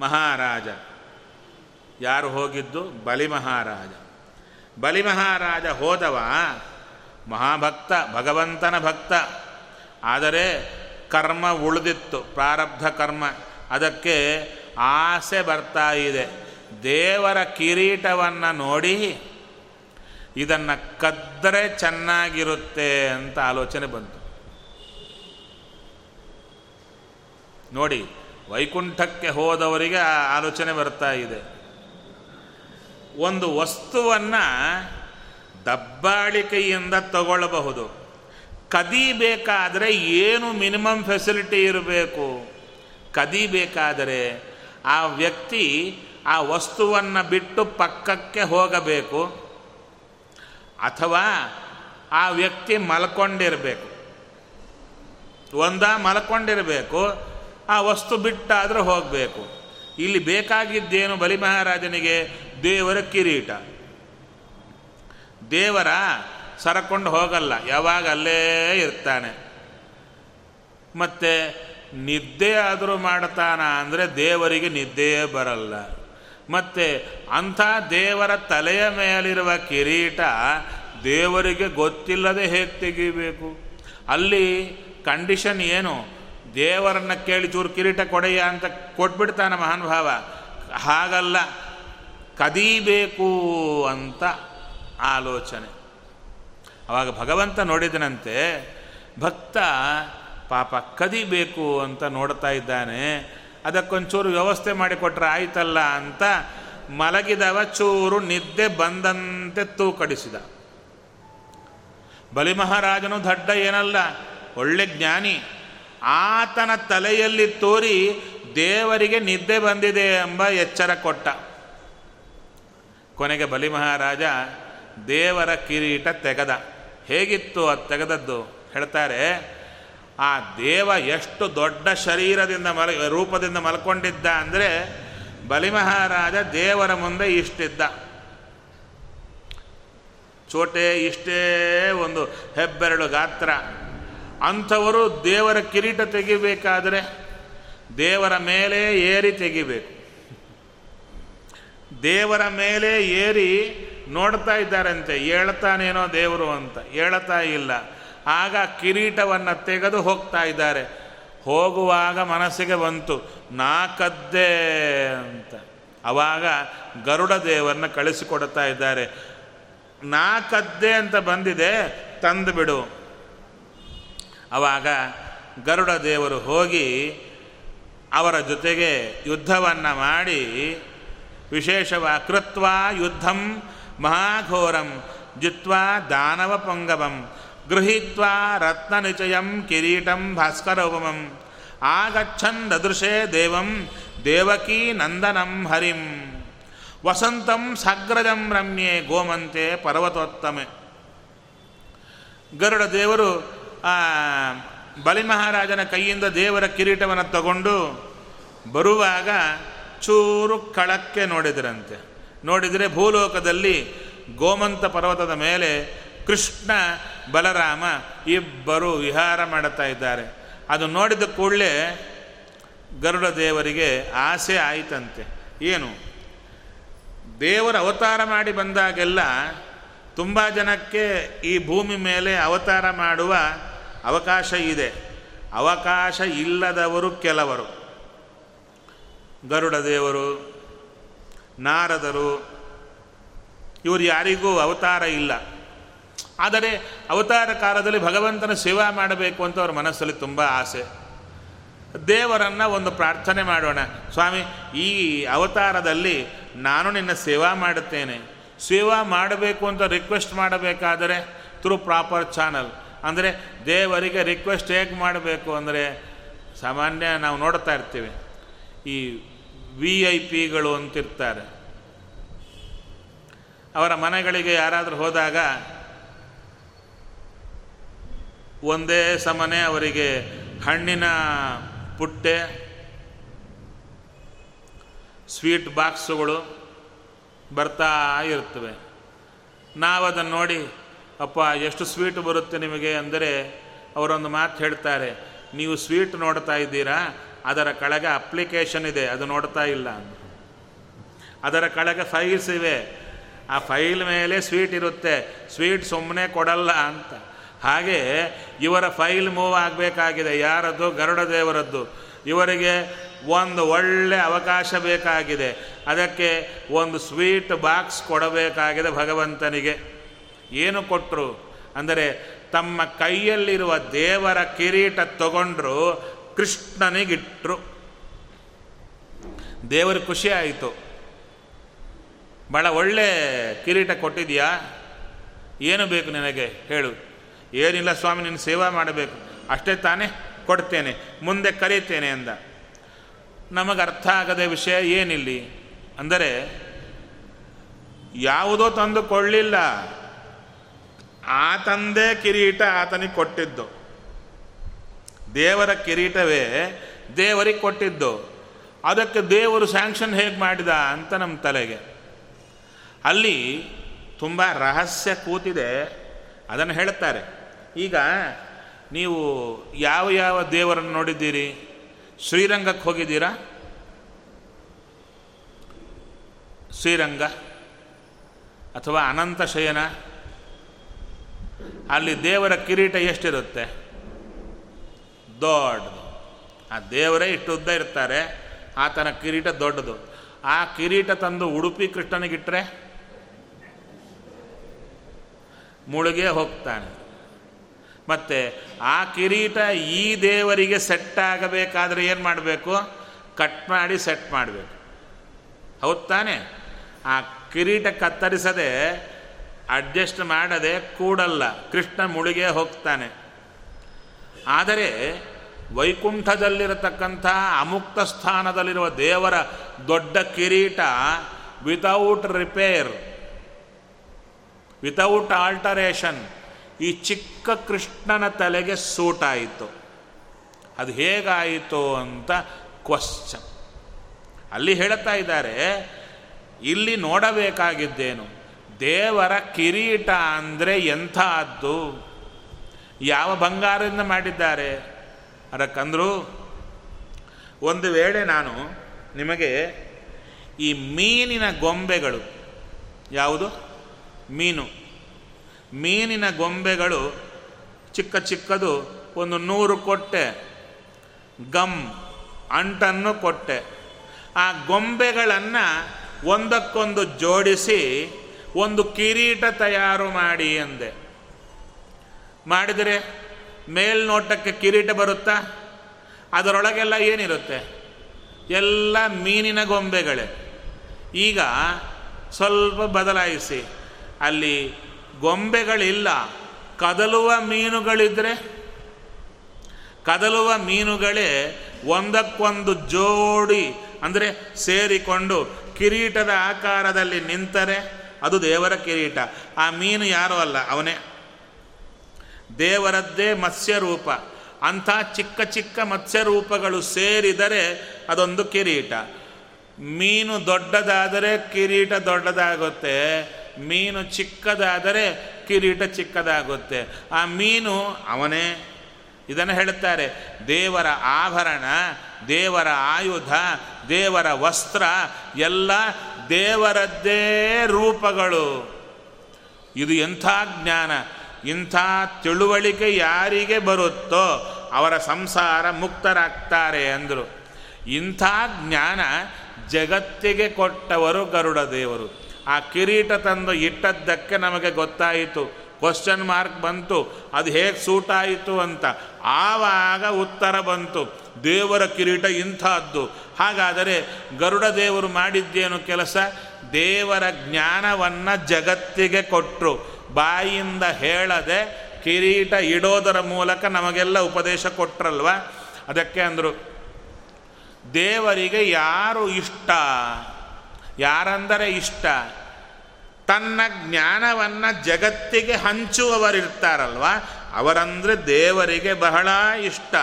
ಮಹಾರಾಜ. ಯಾರು ಹೋಗಿದ್ದು? ಬಲಿ ಮಹಾರಾಜ. ಬಲಿ ಮಹಾರಾಜ ಹೋದವ. ಮಹಾಭಕ್ತ, ಭಗವಂತನ ಭಕ್ತ. ಆದರೆ ಕರ್ಮ ಉಳಿದಿತ್ತು, ಪ್ರಾರಬ್ಧ ಕರ್ಮ. ಅದಕ್ಕೆ ಆಸೆ ಬರ್ತಾ ಇದೆ. ದೇವರ ಕಿರೀಟವನ್ನು ನೋಡಿ ಇದನ್ನು ಕದ್ದರೆ ಚೆನ್ನಾಗಿರುತ್ತೆ ಅಂತ ಆಲೋಚನೆ ಬಂತು. ನೋಡಿ, ವೈಕುಂಠಕ್ಕೆ ಹೋದವರಿಗೆ ಆಲೋಚನೆ ಬರ್ತಾ ಇದೆ. ಒಂದು ವಸ್ತುವನ್ನು ದಬ್ಬಾಳಿಕೆಯಿಂದ ತಗೊಳ್ಳಬಹುದು ಕದಿಬೇಕಾದರೆ ಏನು ಮಿನಿಮಮ್ ಫೆಸಿಲಿಟಿ ಇರಬೇಕು? ಕದಿಬೇಕಾದರೆ ಆ ವ್ಯಕ್ತಿ ಆ ವಸ್ತುವನ್ನು ಬಿಟ್ಟು ಪಕ್ಕಕ್ಕೆ ಹೋಗಬೇಕು. ಅಥವಾ ಆ ವ್ಯಕ್ತಿ ಮಲ್ಕೊಂಡಿರಬೇಕು. ಒಂದ ಮಲ್ಕೊಂಡಿರಬೇಕು, ಆ ವಸ್ತು ಬಿಟ್ಟಾದರೂ ಹೋಗಬೇಕು. ಇಲ್ಲಿ ಬೇಕಾಗಿದ್ದೇನು ಬಲಿ ಮಹಾರಾಜನಿಗೆ? ದೇವರ ಕಿರೀಟ. ದೇವರ ಸರಕೊಂಡು ಹೋಗಲ್ಲ, ಯಾವಾಗ ಅಲ್ಲೇ ಇರ್ತಾನೆ. ಮತ್ತು ನಿದ್ದೆ ಆದರೂ ಮಾಡ್ತಾನ ಅಂದರೆ ದೇವರಿಗೆ ನಿದ್ದೆಯೇ ಬರಲ್ಲ. ಮತ್ತು ಅಂಥ ದೇವರ ತಲೆಯ ಮೇಲಿರುವ ಕಿರೀಟ ದೇವರಿಗೆ ಗೊತ್ತಿಲ್ಲದೆ ಹೇಗೆ ತೆಗಿಬೇಕು? ಅಲ್ಲಿ ಕಂಡೀಷನ್ ಏನು? ದೇವರನ್ನ ಕೇಳಿ ಚೂರು ಕಿರೀಟ ಕೊಡೆಯ ಅಂತ ಕೊಟ್ಬಿಡ್ತಾನೆ ಮಹಾನುಭಾವ ಹಾಗಲ್ಲ. ಕದೀಬೇಕು ಅಂತ ಆಲೋಚನೆ. ಅವಾಗ ಭಗವಂತ ನೋಡಿದನಂತೆ, ಭಕ್ತ ಪಾಪ ಕದಿಬೇಕು ಅಂತ ನೋಡ್ತಾ ಇದ್ದಾನೆ, ಅದಕ್ಕೊಂಚೂರು ವ್ಯವಸ್ಥೆ ಮಾಡಿಕೊಟ್ರೆ ಆಯ್ತಲ್ಲ ಅಂತ ಮಲಗಿದವ ಚೂರು ನಿದ್ದೆ ಬಂದಂತೆ ತೂಕಡಿಸಿದ. ಬಲಿಮಹಾರಾಜನು ದಡ್ಡ ಏನಲ್ಲ, ಒಳ್ಳೆ ಜ್ಞಾನಿ, ಆತನ ತಲೆಯಲ್ಲಿ ತೋರಿ ದೇವರಿಗೆ ನಿದ್ದೆ ಬಂದಿದೆ ಎಂಬ ಎಚ್ಚರ ಕೊಟ್ಟ. ಕೊನೆಗೆ ಬಲಿಮಹಾರಾಜ ದೇವರ ಕಿರೀಟ ತೆಗೆದ. ಹೇಗಿತ್ತು ಅದು ತೆಗೆದದ್ದು? ಹೇಳ್ತಾರೆ, ಆ ದೇವ ಎಷ್ಟು ದೊಡ್ಡ ಶರೀರದಿಂದ ಮಲ, ರೂಪದಿಂದ ಮಲ್ಕೊಂಡಿದ್ದ ಅಂದರೆ ಬಲಿಮಹಾರಾಜ ದೇವರ ಮುಂದೆ ಇಷ್ಟಿದ್ದ. ಚೋಟೆ ಇಷ್ಟೇ ಒಂದು ಹೆಬ್ಬೆರಳು ಗಾತ್ರ. ಅಂಥವರು ದೇವರ ಕಿರೀಟ ತೆಗಿಬೇಕಾದರೆ ದೇವರ ಮೇಲೆ ಏರಿ ತೆಗಿಬೇಕು. ದೇವರ ಮೇಲೆ ಏರಿ ನೋಡ್ತಾ ಇದ್ದಾರಂತೆ ಹೇಳ್ತಾನೇನೋ ದೇವರು ಅಂತ. ಹೇಳ್ತಾ ಇಲ್ಲ. ಆಗ ಕಿರೀಟವನ್ನು ತೆಗೆದು ಹೋಗ್ತಾ ಇದ್ದಾರೆ. ಹೋಗುವಾಗ ಮನಸ್ಸಿಗೆ ಬಂತು, ನಾಕದ್ದೆ ಅಂತ. ಅವಾಗ ಗರುಡ ದೇವರನ್ನ ಕಳಿಸಿಕೊಡ್ತಾ ಇದ್ದಾರೆ. ನಾಕದ್ದೆ ಅಂತ ಬಂದಿದೆ, ತಂದು ಬಿಡು. ಅವಾಗ ಗರುಡ ದೇವರು ಹೋಗಿ ಅವರ ಜೊತೆಗೆ ಯುದ್ಧವನ್ನು ಮಾಡಿ ವಿಶೇಷವ ಕೃತ್ವ ಯುದ್ಧಂ ಮಹಾಘೋರಂ ಜಿತ್ವಾ ದಾನವ ಪೊಂಗವಂ ಗೃಹೀತ್ವಾ ರತ್ನನಿಚಯಂ ಕಿರೀಟಂ ಭಾಸ್ಕರೋಪಮಂ. ಆಗಚ್ಚನ್ ದದೃಶೇ ದೇವಂ ದೇವಕೀ ನಂದನಂ ಹರಿಂ. ವಸಂತಂ ಸಗ್ರಜಂ ರಮ್ಯೆ ಗೋಮಂತೆ ಪರ್ವತೋತ್ತಮೆ. ಗರುಡ ದೇವರು ಬಲಿಮಹಾರಾಜನ ಕೈಯಿಂದ ದೇವರ ಕಿರೀಟವನ್ನು ತಗೊಂಡು ಬರುವಾಗ ಚೂರು ಕಳಕ್ಕೆ ನೋಡಿದರಂತೆ. ನೋಡಿದರೆ ಭೂಲೋಕದಲ್ಲಿ ಗೋಮಂತ ಪರ್ವತದ ಮೇಲೆ ಕೃಷ್ಣ, ಬಲರಾಮ ಇಬ್ಬರು ವಿಹಾರ ಮಾಡುತ್ತಾ ಇದ್ದಾರೆ. ಅದು ನೋಡಿದ ಕೂಡಲೇ ಗರುಡ ದೇವರಿಗೆ ಆಸೆ ಆಯಿತಂತೆ. ಏನು? ದೇವರ ಅವತಾರ ಮಾಡಿ ಬಂದಾಗೆಲ್ಲ ತುಂಬ ಜನಕ್ಕೆ ಈ ಭೂಮಿ ಮೇಲೆ ಅವತಾರ ಮಾಡುವ ಅವಕಾಶ ಇದೆ. ಅವಕಾಶ ಇಲ್ಲದವರು ಕೆಲವರು. ಗರುಡ ದೇವರು ನಾರದರು, ಇವರು ಯಾರಿಗೂ ಅವತಾರ ಇಲ್ಲ. ಆದರೆ ಅವತಾರ ಕಾಲದಲ್ಲಿ ಭಗವಂತನ ಸೇವಾ ಮಾಡಬೇಕು ಅಂತ ಅವ್ರ ಮನಸ್ಸಲ್ಲಿ ತುಂಬ ಆಸೆ. ದೇವರನ್ನು ಒಂದು ಪ್ರಾರ್ಥನೆ ಮಾಡೋಣ. ಸ್ವಾಮಿ, ಈ ಅವತಾರದಲ್ಲಿ ನಾನು ನಿನ್ನ ಸೇವಾ ಮಾಡುತ್ತೇನೆ. ಸೇವಾ ಮಾಡಬೇಕು ಅಂತ ರಿಕ್ವೆಸ್ಟ್ ಮಾಡಬೇಕಾದರೆ ಥ್ರೂ ಪ್ರಾಪರ್ ಚಾನಲ್ ಅಂದರೆ ದೇವರಿಗೆ ರಿಕ್ವೆಸ್ಟ್ ಹೇಗೆ ಮಾಡಬೇಕು ಅಂದರೆ ಸಾಮಾನ್ಯ ನಾವು ನೋಡ್ತಾ ಇರ್ತೀವಿ. ಈ ವಿ ಐ ಪಿಗಳು ಅಂತಿರ್ತಾರೆ. ಅವರ ಮನೆಗಳಿಗೆ ಯಾರಾದರೂ ಹೋದಾಗ ಒಂದೇ ಸಮನೆ ಅವರಿಗೆ ಹಣ್ಣಿನ ಪುಟ್ಟೆ, ಸ್ವೀಟ್ ಬಾಕ್ಸುಗಳು ಬರ್ತಾ ಇರ್ತವೆ ನಾವು ಅದನ್ನು ನೋಡಿ, ಅಪ್ಪ ಎಷ್ಟು ಸ್ವೀಟ್ ಬರುತ್ತೆ ನಿಮಗೆ? ಅಂದರೆ ಅವರೊಂದು ಮಾತು ಹೇಳ್ತಾರೆ, ನೀವು ಸ್ವೀಟ್ ನೋಡ್ತಾ ಇದ್ದೀರಾ? ಅದರ ಕೆಳಗೆ ಅಪ್ಲಿಕೇಶನ್ ಇದೆ, ಅದು ನೋಡ್ತಾ ಇಲ್ಲ. ಅದರ ಕೆಳಗೆ ಫೈಲ್ಸ್ ಇವೆ. ಆ ಫೈಲ್ ಮೇಲೆ ಸ್ವೀಟ್ ಇರುತ್ತೆ. ಸ್ವೀಟ್ ಸುಮ್ಮನೆ ಕೊಡಲ್ಲ ಅಂತ. ಹಾಗೆ ಇವರ ಫೈಲ್ ಮೂವ್ ಆಗಬೇಕಾಗಿದೆ. ಯಾರದ್ದು? ಗರುಡ ದೇವರದ್ದು ಇವರಿಗೆ ಒಂದು ಒಳ್ಳೆ ಅವಕಾಶ ಬೇಕಾಗಿದೆ. ಅದಕ್ಕೆ ಒಂದು ಸ್ವೀಟ್ ಬಾಕ್ಸ್ ಕೊಡಬೇಕಾಗಿದೆ ಭಗವಂತನಿಗೆ. ಏನು ಕೊಟ್ಟರು ಅಂದರೆ ತಮ್ಮ ಕೈಯಲ್ಲಿರುವ ದೇವರ ಕಿರೀಟ ತಗೊಂಡ್ರು ಕೃಷ್ಣನಿಗಿಟ್ರು. ದೇವರು ಖುಷಿ ಆಯಿತು. ಭಾಳ ಒಳ್ಳೆ ಕಿರೀಟ ಕೊಟ್ಟಿದೆಯಾ? ಏನು ಬೇಕು ನಿನಗೆ? ಹೇಳು. ಏನಿಲ್ಲ ಸ್ವಾಮಿ ನಿನ್ನ ಸೇವಾ ಮಾಡಬೇಕು. ಅಷ್ಟೇ ತಾನೇ ಕೊಡ್ತೇನೆ. ಮುಂದೆ ಕರೀತೇನೆ ಅಂದ. ನಮಗೆ ಅರ್ಥ ಆಗದ ವಿಷಯ ಏನಿಲ್ಲಿ? ಅಂದರೆ, ಯಾವುದೋ ತಂದು ಕೊಳ್ಳಿಲ್ಲ ತಂದೆ ಕಿರೀಟ ಆತನಿಗೆ ಕೊಟ್ಟಿದ್ದು. ದೇವರ ಕಿರೀಟವೇ ದೇವರಿಗೆ ಕೊಟ್ಟಿದ್ದು. ಅದಕ್ಕೆ ದೇವರು ಸ್ಯಾಂಕ್ಷನ್ ಹೇಗೆ ಮಾಡಿದ ಅಂತ ನಮ್ಮ ತಲೆಗೆ. ಅಲ್ಲಿ ತುಂಬ ರಹಸ್ಯ ಕೂತಿದೆ ಅದನ್ನು ಹೇಳುತ್ತಾರೆ. ಈಗ ನೀವು ಯಾವ ಯಾವ ದೇವರನ್ನು ನೋಡಿದ್ದೀರಿ? ಶ್ರೀರಂಗಕ್ಕೆ ಹೋಗಿದ್ದೀರಾ? ಶ್ರೀರಂಗ ಅಥವಾ ಅನಂತ ಶಯನ? ಅಲ್ಲಿ ದೇವರ ಕಿರೀಟ ಎಷ್ಟಿರುತ್ತೆ? ದೊಡ್ಡದು. ಆ ದೇವರೇ ಇಷ್ಟು ಉದ್ದ ಇರ್ತಾರೆ, ಆತನ ಕಿರೀಟ ದೊಡ್ಡದು. ಆ ಕಿರೀಟ ತಂದು ಉಡುಪಿ ಕೃಷ್ಣನಿಗಿಟ್ರೆ ಮುಳುಗೆ ಹೋಗ್ತಾನೆ. ಮತ್ತು ಆ ಕಿರೀಟ ಈ ದೇವರಿಗೆ ಸೆಟ್ ಆಗಬೇಕಾದ್ರೆ ಏನು ಮಾಡಬೇಕು? ಕಟ್ ಮಾಡಿ ಸೆಟ್ ಮಾಡಬೇಕು. ಹೌದು ಆ ಕಿರೀಟ ಕತ್ತರಿಸದೆ ಅಡ್ಜಸ್ಟ್ ಮಾಡದೆ ಕೂಡಲ್ಲ. ಕೃಷ್ಣ ಮುಳುಗೆ ಹೋಗ್ತಾನೆ. ಆದರೆ ವೈಕುಂಠದಲ್ಲಿರತಕ್ಕಂಥ ಅಮುಕ್ತ ಸ್ಥಾನದಲ್ಲಿರುವ ದೇವರ ದೊಡ್ಡ ಕಿರೀಟ ವಿತೌಟ್ ರಿಪೇರ್ ವಿತೌಟ್ ಆಲ್ಟರೇಷನ್ ಈ ಚಿಕ್ಕ ಕೃಷ್ಣನ ತಲೆಗೆ ಸೂಟಾಯಿತು ಅದು ಹೇಗಾಯಿತು ಅಂತ ಕ್ವಶ್ಚನ್ ಅಲ್ಲಿ ಹೇಳ್ತಾ ಇದ್ದಾರೆ, ಇಲ್ಲಿ ನೋಡಬೇಕಾಗಿದ್ದೇನು? ದೇವರ ಕಿರೀಟ ಅಂದರೆ ಎಂಥದ್ದು? ಯಾವ ಬಂಗಾರದಿಂದ ಮಾಡಿದ್ದಾರೆ? ಅದಕ್ಕಂದ್ರು ಒಂದು ವೇಳೆ ನಾನು ನಿಮಗೆ ಈ ಮೀನಿನ ಗೊಂಬೆಗಳು, ಯಾವುದು? ಮೀನು. ಮೀನಿನ ಗೊಂಬೆಗಳು ಚಿಕ್ಕ ಚಿಕ್ಕದು, ಒಂದು ನೂರು ಕೊಟ್ಟೆ. ಗಮ್, ಅಂಟನ್ನು ಕೊಟ್ಟೆ. ಆ ಗೊಂಬೆಗಳನ್ನು ಒಂದಕ್ಕೊಂದು ಜೋಡಿಸಿ, ಒಂದು ಕಿರೀಟ ತಯಾರು ಮಾಡಿ ಅಂದೆ ಮಾಡಿದರೆ ಮೇಲ್ನೋಟಕ್ಕೆ ಕಿರೀಟ ಬರುತ್ತಾ? ಅದರೊಳಗೆಲ್ಲ ಏನಿರುತ್ತೆ? ಎಲ್ಲ ಮೀನಿನ ಗೊಂಬೆಗಳೇ. ಈಗ ಸ್ವಲ್ಪ ಬದಲಾಯಿಸಿ, ಅಲ್ಲಿ ಗೊಂಬೆಗಳಿಲ್ಲ. ಕದಲುವ ಮೀನುಗಳಿದ್ದರೆ ಕದಲುವ ಮೀನುಗಳೇ ಒಂದಕ್ಕೊಂದು ಜೋಡಿ, ಅಂದರೆ ಸೇರಿಕೊಂಡು ಕಿರೀಟದ ಆಕಾರದಲ್ಲಿ ನಿಂತರೆ ಅದು ದೇವರ ಕಿರೀಟ. ಆ ಮೀನು ಯಾರೂ ಅಲ್ಲ, ಅವನೇ ದೇವರದ್ದೇ ಮತ್ಸ್ಯರೂಪ. ಅಂಥ ಚಿಕ್ಕ ಚಿಕ್ಕ ಮತ್ಸ್ಯರೂಪಗಳು ಸೇರಿದರೆ ಅದೊಂದು ಕಿರೀಟ. ಮೀನು ದೊಡ್ಡದಾದರೆ ಕಿರೀಟ ದೊಡ್ಡದಾಗುತ್ತೆ. ಮೀನು ಚಿಕ್ಕದಾದರೆ ಕಿರೀಟ ಚಿಕ್ಕದಾಗುತ್ತೆ. ಆ ಮೀನು ಅವನೇ. ಇದನ್ನು ಹೇಳುತ್ತಾರೆ, ದೇವರ ಆಭರಣ, ದೇವರ ಆಯುಧ, ದೇವರ ವಸ್ತ್ರ, ಎಲ್ಲ ದೇವರದ್ದೇ ರೂಪಗಳು. ಇದು ಎಂಥ ಜ್ಞಾನ. ಇಂಥ ತಿಳುವಳಿಕೆ ಯಾರಿಗೆ ಬರುತ್ತೋ ಅವರ ಸಂಸಾರ ಮುಕ್ತರಾಗ್ತಾರೆ ಅಂದರು. ಇಂಥ ಜ್ಞಾನ ಜಗತ್ತಿಗೆ ಕೊಟ್ಟವರು ಗರುಡ ದೇವರು. ಆ ಕಿರೀಟ ತಂದು ಇಟ್ಟದ್ದಕ್ಕೆ ನಮಗೆ ಗೊತ್ತಾಯಿತು. ಕ್ವಶನ್ ಮಾರ್ಕ್ ಬಂತು. ಅದು ಹೇಗೆ ಸೂಟ್ ಆಯಿತು ಅಂತ. ಆವಾಗ ಉತ್ತರ ಬಂತು. ದೇವರ ಕಿರೀಟ ಇಂಥದ್ದು. ಹಾಗಾದರೆ ಗರುಡ ದೇವರು ಮಾಡಿದ್ದೇನು ಕೆಲಸ? ದೇವರ ಜ್ಞಾನವನ್ನು ಜಗತ್ತಿಗೆ ಕೊಟ್ಟರು ಬಾಯಿಯಿಂದ ಹೇಳದೆ ಕಿರೀಟ ಇಡೋದರ ಮೂಲಕ ನಮಗೆಲ್ಲ ಉಪದೇಶ ಕೊಟ್ರಲ್ವ? ಅದಕ್ಕೆ ಅಂದರು, ದೇವರಿಗೆ ಯಾರು ಇಷ್ಟ? ಯಾರಂದರೆ ಇಷ್ಟ? ತನ್ನ ಜ್ಞಾನವನ್ನು ಜಗತ್ತಿಗೆ ಹಂಚುವವರಿರ್ತಾರಲ್ವ? ಅವರಂದರೆ ದೇವರಿಗೆ ಬಹಳ ಇಷ್ಟ.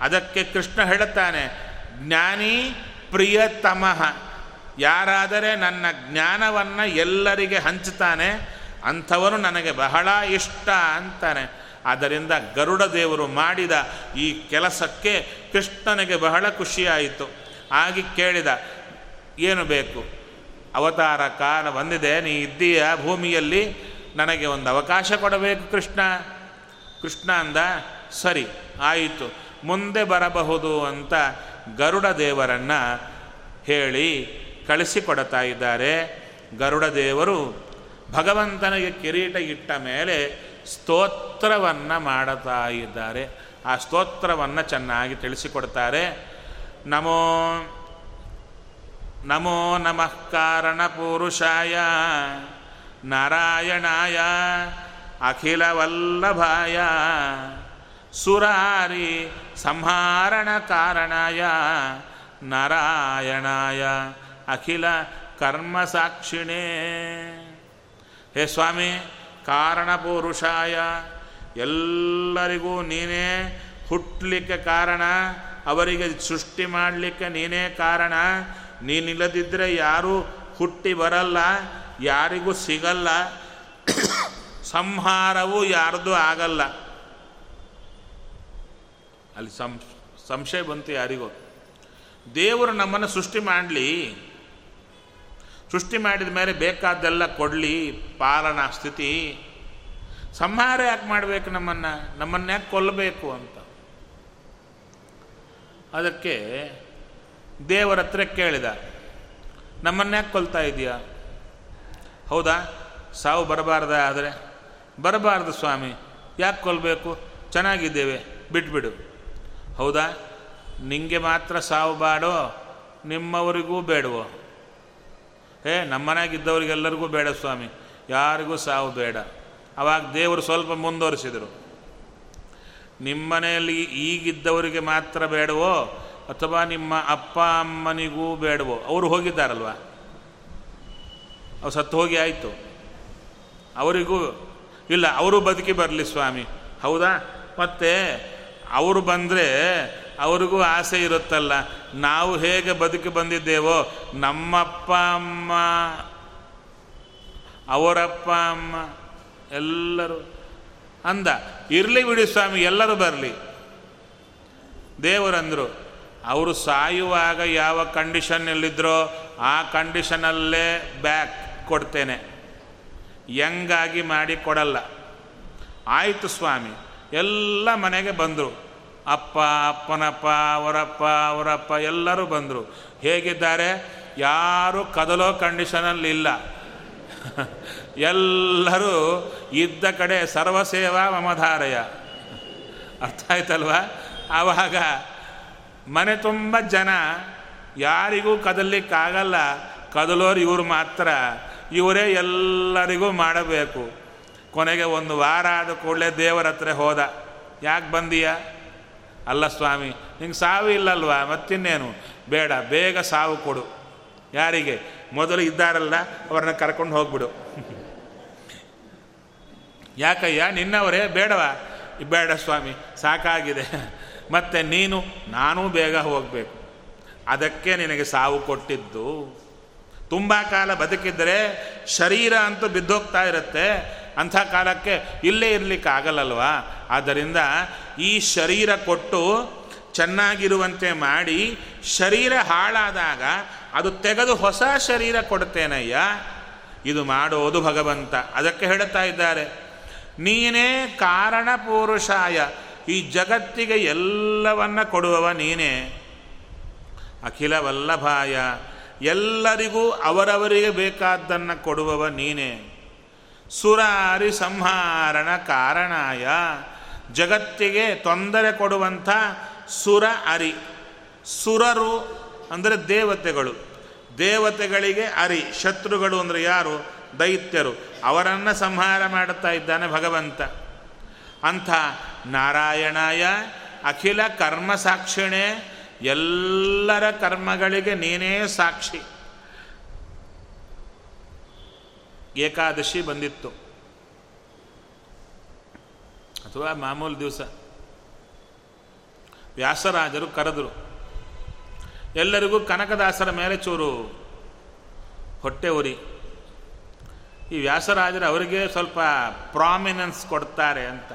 ಅದಕ್ಕೆ ಕೃಷ್ಣ ಹೇಳುತ್ತಾನೆ ಜ್ಞಾನಿ ಪ್ರಿಯತಮಃ. ಯಾರಾದರೆ ನನ್ನ ಜ್ಞಾನವನ್ನು ಎಲ್ಲರಿಗೆ ಹಂಚುತ್ತಾನೆ ಅಂಥವನು ನನಗೆ ಬಹಳ ಇಷ್ಟ ಅಂತಾನೆ. ಆದ್ದರಿಂದ ಗರುಡ ದೇವರು ಮಾಡಿದ ಈ ಕೆಲಸಕ್ಕೆ ಕೃಷ್ಣನಿಗೆ ಬಹಳ ಖುಷಿಯಾಯಿತು. ಆಗಿ ಕೇಳಿದ, ಏನು ಬೇಕು? ಅವತಾರ ಕಾಲ ಬಂದಿದೆ, ನೀ ಇದ್ದೀಯ ಭೂಮಿಯಲ್ಲಿ? ನನಗೆ ಒಂದು ಅವಕಾಶ ಕೊಡಬೇಕು ಕೃಷ್ಣ. ಕೃಷ್ಣ ಅಂದ, ಸರಿ, ಆಯಿತು. ಮುಂದೆ ಬರಬಹುದು ಅಂತ ಗರುಡ ದೇವರನ್ನು ಹೇಳಿ ಕಳಿಸಿಕೊಡ್ತಾ ಇದ್ದಾರೆ. ಗರುಡ ದೇವರು ಭಗವಂತನಿಗೆ ಕಿರೀಟ ಇಟ್ಟ ಮೇಲೆ ಸ್ತೋತ್ರವನ್ನು ಮಾಡುತ್ತಾ ಇದ್ದಾರೆ. ಆ ಸ್ತೋತ್ರವನ್ನು ಚೆನ್ನಾಗಿ ತಿಳಿಸಿಕೊಡ್ತಾರೆ. ನಮೋ ನಮೋ ನಮಃ ಕಾರಣ ಪುರುಷಾಯ ನಾರಾಯಣಾಯ, ಅಖಿಲವಲ್ಲಭಾಯ, ಸುರಾರಿ ಸಂಹಾರಣ ಕಾರಣಾಯ, ನಾರಾಯಣಾಯ, ಅಖಿಲ ಕರ್ಮಸಾಕ್ಷಿಣೇ ಹೇ ಸ್ವಾಮಿ, ಕಾರಣಪುರುಷಾಯ, ಎಲ್ಲರಿಗೂ ನೀನೇ ಹುಟ್ಟಲಿಕ್ಕೆ ಕಾರಣ, ಅವರಿಗೆ ಸೃಷ್ಟಿ ಮಾಡಲಿಕ್ಕೆ ನೀನೇ ಕಾರಣ. ನೀನಿಲ್ಲದಿದ್ದರೆ ಯಾರೂ ಹುಟ್ಟಿ ಬರಲ್ಲ, ಯಾರಿಗೂ ಸಿಗಲ್ಲ, ಸಂಹಾರವೂ ಯಾರ್ದು ಆಗಲ್ಲ. ಅಲ್ಲಿ ಸಂಶಯ ಬಂತು ಯಾರಿಗೂ. ದೇವರು ನಮ್ಮನ್ನು ಸೃಷ್ಟಿ ಮಾಡಲಿ. ಸೃಷ್ಟಿ ಮಾಡಿದ ಮೇಲೆ ಬೇಕಾದ್ದೆಲ್ಲ ಕೊಡಲಿ, ಪಾಲನಾ ಸ್ಥಿತಿ. ಸಂಹಾರ ಯಾಕೆ ಮಾಡಬೇಕು ನಮ್ಮನ್ನು? ನಮ್ಮನ್ನು ಯಾಕೆ ಕೊಲ್ಲಬೇಕು ಅಂತ. ಅದಕ್ಕೆ ದೇವರ ಹತ್ರ ಕೇಳಿದ, ನಮ್ಮನ್ನು ಯಾಕೆ ಕೊಲ್ತಾ ಇದೆಯಾ ಹೌದಾ? ಸಾವು ಬರಬಾರ್ದ ಆದರೆ? ಬರಬಾರ್ದು ಸ್ವಾಮಿ, ಯಾಕೆ ಕೊಲ್ಲಬೇಕು ಚೆನ್ನಾಗಿದ್ದೇವೆ, ಬಿಟ್ಬಿಡು. ಹೌದಾ? ನಿಂಗೆ ಮಾತ್ರ ಸಾವು ಬಾಡೋ, ನಿಮ್ಮವರಿಗೂ ಬೇಡವೋ? ಏ ನಮ್ಮನೆಯಾಗಿದ್ದವರಿಗೆಲ್ಲರಿಗೂ ಬೇಡ ಸ್ವಾಮಿ. ಯಾರಿಗೂ ಸಾವು ಬೇಡ. ಅವಾಗ ದೇವರು ಸ್ವಲ್ಪ ಮುಂದುವರಿಸಿದರು. ನಿಮ್ಮನೆಯಲ್ಲಿ ಈಗಿದ್ದವರಿಗೆ ಮಾತ್ರ ಬೇಡವೋ, ಅಥವಾ ನಿಮ್ಮ ಅಪ್ಪ ಅಮ್ಮನಿಗೂ ಬೇಡವೋ? ಅವರು ಹೋಗಿದ್ದಾರಲ್ವ? ಅವ್ರು ಸತ್ತು ಹೋಗಿ ಆಯಿತು. ಅವರಿಗೂ ಇಲ್ಲ, ಅವರು ಬದುಕಿ ಬರಲಿ ಸ್ವಾಮಿ. ಹೌದಾ? ಮತ್ತು, ಅವರು ಬಂದರೆ ಅವ್ರಿಗೂ ಆಸೆ ಇರುತ್ತಲ್ಲ, ನಾವು ಹೇಗೆ ಬದುಕಿ ಬಂದಿದ್ದೇವೋ, ನಮ್ಮಪ್ಪ, ಅಮ್ಮ, ಅವರಪ್ಪ, ಅಮ್ಮ, ಎಲ್ಲರೂ ಅಂದ. ಇರಲಿ ಬಿಡಿ ಸ್ವಾಮಿ, ಎಲ್ಲರೂ ಬರಲಿ. ದೇವರಂದರು, ಅವರು ಸಾಯುವಾಗ ಯಾವ ಕಂಡೀಷನ್ನಲ್ಲಿದ್ದರೋ ಆ ಕಂಡೀಷನಲ್ಲೇ ಬ್ಯಾಕ್ ಕೊಡ್ತೇನೆ. ಯಂಗಾಗಿ ಮಾಡಿ ಕೊಡಲ್ಲ. ಆಯಿತು ಸ್ವಾಮಿ, ಎಲ್ಲ ಮನೆಗೆ ಬಂದರು. ಅಪ್ಪ, ಅಪ್ಪನಪ್ಪ, ಅವರಪ್ಪ ಅವರಪ್ಪ ಎಲ್ಲರೂ ಬಂದರು. ಹೇಗಿದ್ದಾರೆ? ಯಾರೂ ಕದಲೋ ಕಂಡೀಷನಲ್ಲಿಲ್ಲ ಎಲ್ಲರೂ ಇದ್ದ ಕಡೆ ಸರ್ವಸೇವಾ ಮಮಧಾರಯ. ಅರ್ಥ ಆಯ್ತಲ್ವಾ? ಆವಾಗ ಮನೆ ತುಂಬ ಜನ ಯಾರಿಗೂ ಕದಲಿಕ್ಕಾಗಲ್ಲ. ಕದಲೋರು ಇವರು ಮಾತ್ರ. ಇವರೇ ಎಲ್ಲರಿಗೂ ಮಾಡಬೇಕು. ಕೊನೆಗೆ ಒಂದು ವಾರ ಆದ ಕೂಡಲೇ ದೇವರ ಹತ್ರ ಹೋದ. ಯಾಕೆ ಬಂದೀಯ? ಅಲ್ಲ ಸ್ವಾಮಿ, ನಿಂಗೆ ಸಾವು ಇಲ್ಲಲ್ವಾ? ಮತ್ತಿನ್ನೇನು? ಬೇಡ, ಬೇಗ ಸಾವು ಕೊಡು. ಯಾರಿಗೆ? ಮೊದಲು ಇದ್ದಾರಲ್ಲ, ಅವ್ರನ್ನ ಕರ್ಕೊಂಡು ಹೋಗ್ಬಿಡು. ಯಾಕಯ್ಯ, ನಿನ್ನವರೇ? ಬೇಡವಾ? ಬೇಡ ಸ್ವಾಮಿ, ಸಾಕಾಗಿದೆ. ಮತ್ತು ನೀನು, ನಾನೂ ಬೇಗ ಹೋಗಬೇಕು. ಅದಕ್ಕೆ ನಿನಗೆ ಸಾವು ಕೊಟ್ಟಿದ್ದು. ತುಂಬ ಕಾಲ ಬದುಕಿದ್ದರೆ ಶರೀರ ಅಂತೂ ಬಿದ್ದೋಗ್ತಾ ಇರುತ್ತೆ. ಅಂಥ ಕಾಲಕ್ಕೆ ಇಲ್ಲೇ ಇರಲಿಕ್ಕೆ ಆಗಲ್ಲಲ್ವಾ ಆದ್ದರಿಂದ ಈ ಶರೀರ ಕೊಟ್ಟು ಚೆನ್ನಾಗಿರುವಂತೆ ಮಾಡಿ ಶರೀರ ಹಾಳಾದಾಗ ಅದು ತೆಗೆದು ಹೊಸ ಶರೀರ ಕೊಡ್ತೇನಯ್ಯ? ಇದು ಮಾಡೋದು ಭಗವಂತ. ಅದಕ್ಕೆ ಹೇಳ್ತಾ ಇದ್ದಾರೆ, ನೀನೇ ಕಾರಣ ಪುರುಷಾಯ, ಈ ಜಗತ್ತಿಗೆ ಎಲ್ಲವನ್ನ ಕೊಡುವವ ನೀನೇ. ಅಖಿಲ ವಲ್ಲಭಾಯ, ಎಲ್ಲರಿಗೂ ಅವರವರಿಗೆ ಬೇಕಾದ್ದನ್ನು ಕೊಡುವವ ನೀನೇ. ಸುರಾರಿ ಸಂಹಾರಣ ಕಾರಣಾಯ. ಜಗತ್ತಿಗೆ ತೊಂದರೆ ಕೊಡುವಂಥ ಸುರ ಅರಿ. ಸುರರು ಅಂದರೆ ದೇವತೆಗಳು. ದೇವತೆಗಳಿಗೆ ಅರಿ. ಶತ್ರುಗಳು ಅಂದರೆ ಯಾರು? ದೈತ್ಯರು. ಅವರನ್ನು ಸಂಹಾರ ಮಾಡುತ್ತಾ ಇದ್ದಾನೆ ಭಗವಂತ. ಅಂಥ ನಾರಾಯಣಾಯ, ಅಖಿಲ ಕರ್ಮ ಸಾಕ್ಷಿಣೆ, ಎಲ್ಲರ ಕರ್ಮಗಳಿಗೆ ನೀನೇ ಸಾಕ್ಷಿ. ಏಕಾದಶಿ ಬಂದಿತ್ತು. ಅಥವಾ ಮಾಮೂಲು ದಿವಸ. ವ್ಯಾಸರಾಜರು ಕರೆದರು, ಎಲ್ಲರಿಗೂ ಕನಕದಾಸರ ಮೇಲೆ ಚೂರು ಹೊಟ್ಟೆ ಉರಿ. ಈ ವ್ಯಾಸರಾಜರು ಅವರಿಗೆ ಸ್ವಲ್ಪ ಪ್ರಾಮಿನೆನ್ಸ್ ಕೊಡ್ತಾರೆ ಅಂತ.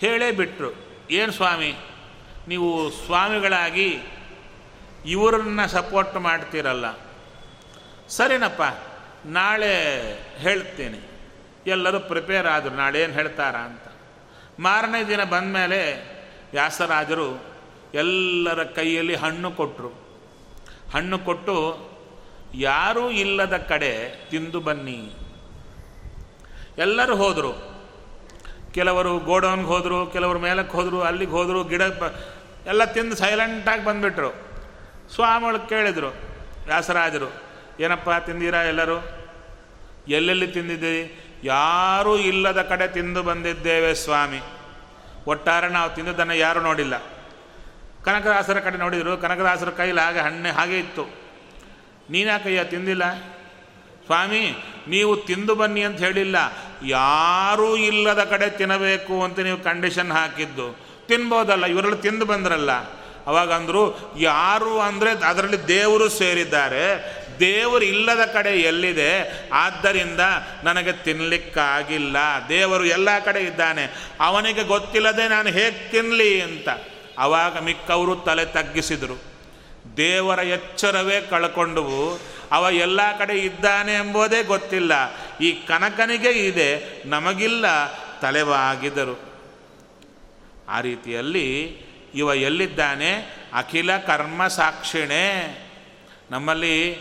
ಹೇಳೇ ಬಿಟ್ಟರು ಏನು ಸ್ವಾಮಿ, ನೀವು ಸ್ವಾಮಿಗಳಾಗಿ ಇವರನ್ನ ಸಪೋರ್ಟ್ ಮಾಡ್ತೀರಲ್ಲ. ಸರಿನಪ್ಪ, ನಾಳೆ ಹೇಳ್ತೀನಿ. ಎಲ್ಲರೂ ಪ್ರಿಪೇರ್ ಆದರು ಏನು ಹೇಳ್ತಾರ ಅಂತ. ಮಾರನೇ ದಿನ ಬಂದ ಮೇಲೆ ವ್ಯಾಸರಾಜರು ಎಲ್ಲರ ಕೈಯಲ್ಲಿ ಹಣ್ಣು ಕೊಟ್ಟರು ಹಣ್ಣು ಕೊಟ್ಟು, ಯಾರೂ ಇಲ್ಲದ ಕಡೆ ತಿಂದು ಬನ್ನಿ. ಎಲ್ಲರೂ ಹೋದರು. ಕೆಲವರು ಗೋಡೌನ್ಗೆ ಹೋದರು, ಕೆಲವರು ಮೇಲಕ್ಕೆ ಹೋದರು, ಅಲ್ಲಿಗೆ ಹೋದರು, ಗಿಡ ಎಲ್ಲ ತಿಂದು ಸೈಲೆಂಟಾಗಿ ಬಂದುಬಿಟ್ರು. ಸ್ವಾಮಿಗಳು ಕೇಳಿದರು, ವ್ಯಾಸರಾಜರು, ಏನಪ್ಪ ತಿಂದೀರಾ ಎಲ್ಲರೂ? ಎಲ್ಲೆಲ್ಲಿ ತಿಂದಿದ್ದೀರಿ? ಯಾರೂ ಇಲ್ಲದ ಕಡೆ ತಿಂದು ಬಂದಿದ್ದೇವೆ ಸ್ವಾಮಿ. ಒಟ್ಟಾರೆ ನಾವು ತಿಂದದನ್ನು ಯಾರೂ ನೋಡಿಲ್ಲ. ಕನಕದಾಸರ ಕಡೆ ನೋಡಿದರು, ಕನಕದಾಸರ ಕೈಲಿ ಹಾಗೆ ಹಣ್ಣೆ ಹಾಗೆ ಇತ್ತು. ನೀನಾಕಯ್ಯ ತಿಂದಿಲ್ಲ? ಸ್ವಾಮಿ, ನೀವು ತಿಂದು ಬನ್ನಿ ಅಂತ ಹೇಳಿಲ್ಲ. ಯಾರೂ ಇಲ್ಲದ ಕಡೆ ತಿನ್ನಬೇಕು ಅಂತ ನೀವು ಕಂಡೀಷನ್ ಹಾಕಿದ್ದು. ತಿನ್ಬೋದಲ್ಲ, ಇವರೆಲ್ಲ ತಿಂದು ಬಂದ್ರಲ್ಲ. ಅವಾಗಂದರು ಯಾರು ಅಂದರೆ ಅದರಲ್ಲಿ ದೇವರು ಸೇರಿದ್ದಾರೆ. ದೇವರು ಇಲ್ಲದ ಕಡೆ ಎಲ್ಲಿದೆ? ಆದ್ದರಿಂದ ನನಗೆ ತಿನ್ನಲಿಕ್ಕಾಗಿಲ್ಲ ದೇವರು ಎಲ್ಲ ಕಡೆ ಇದ್ದಾನೆ. ಅವನಿಗೆ ಗೊತ್ತಿಲ್ಲದೆ ನಾನು ಹೇಗೆ ತಿನ್ನಲಿ ಅಂತ. ಅವಾಗ ಮಿಕ್ಕವರು ತಲೆ ತಗ್ಗಿಸಿದರು. ದೇವರ ಎಚ್ಚರವೇ ಕಳ್ಕೊಂಡವು. ಅವ ಎಲ್ಲ ಕಡೆ ಇದ್ದಾನೆ ಎಂಬುದೇ ಗೊತ್ತಿಲ್ಲ. ಈ ಕನಕನಿಗೆ ಇದೆ, ನಮಗಿಲ್ಲ ತಲೆವಾಗಿದರು. ಆ ರೀತಿಯಲ್ಲಿ ಇವ ಎಲ್ಲಿದ್ದಾನೆ? ಅಖಿಲ ಕರ್ಮ ಸಾಕ್ಷಿಣೆ. ನಮ್ಮಲ್ಲಿ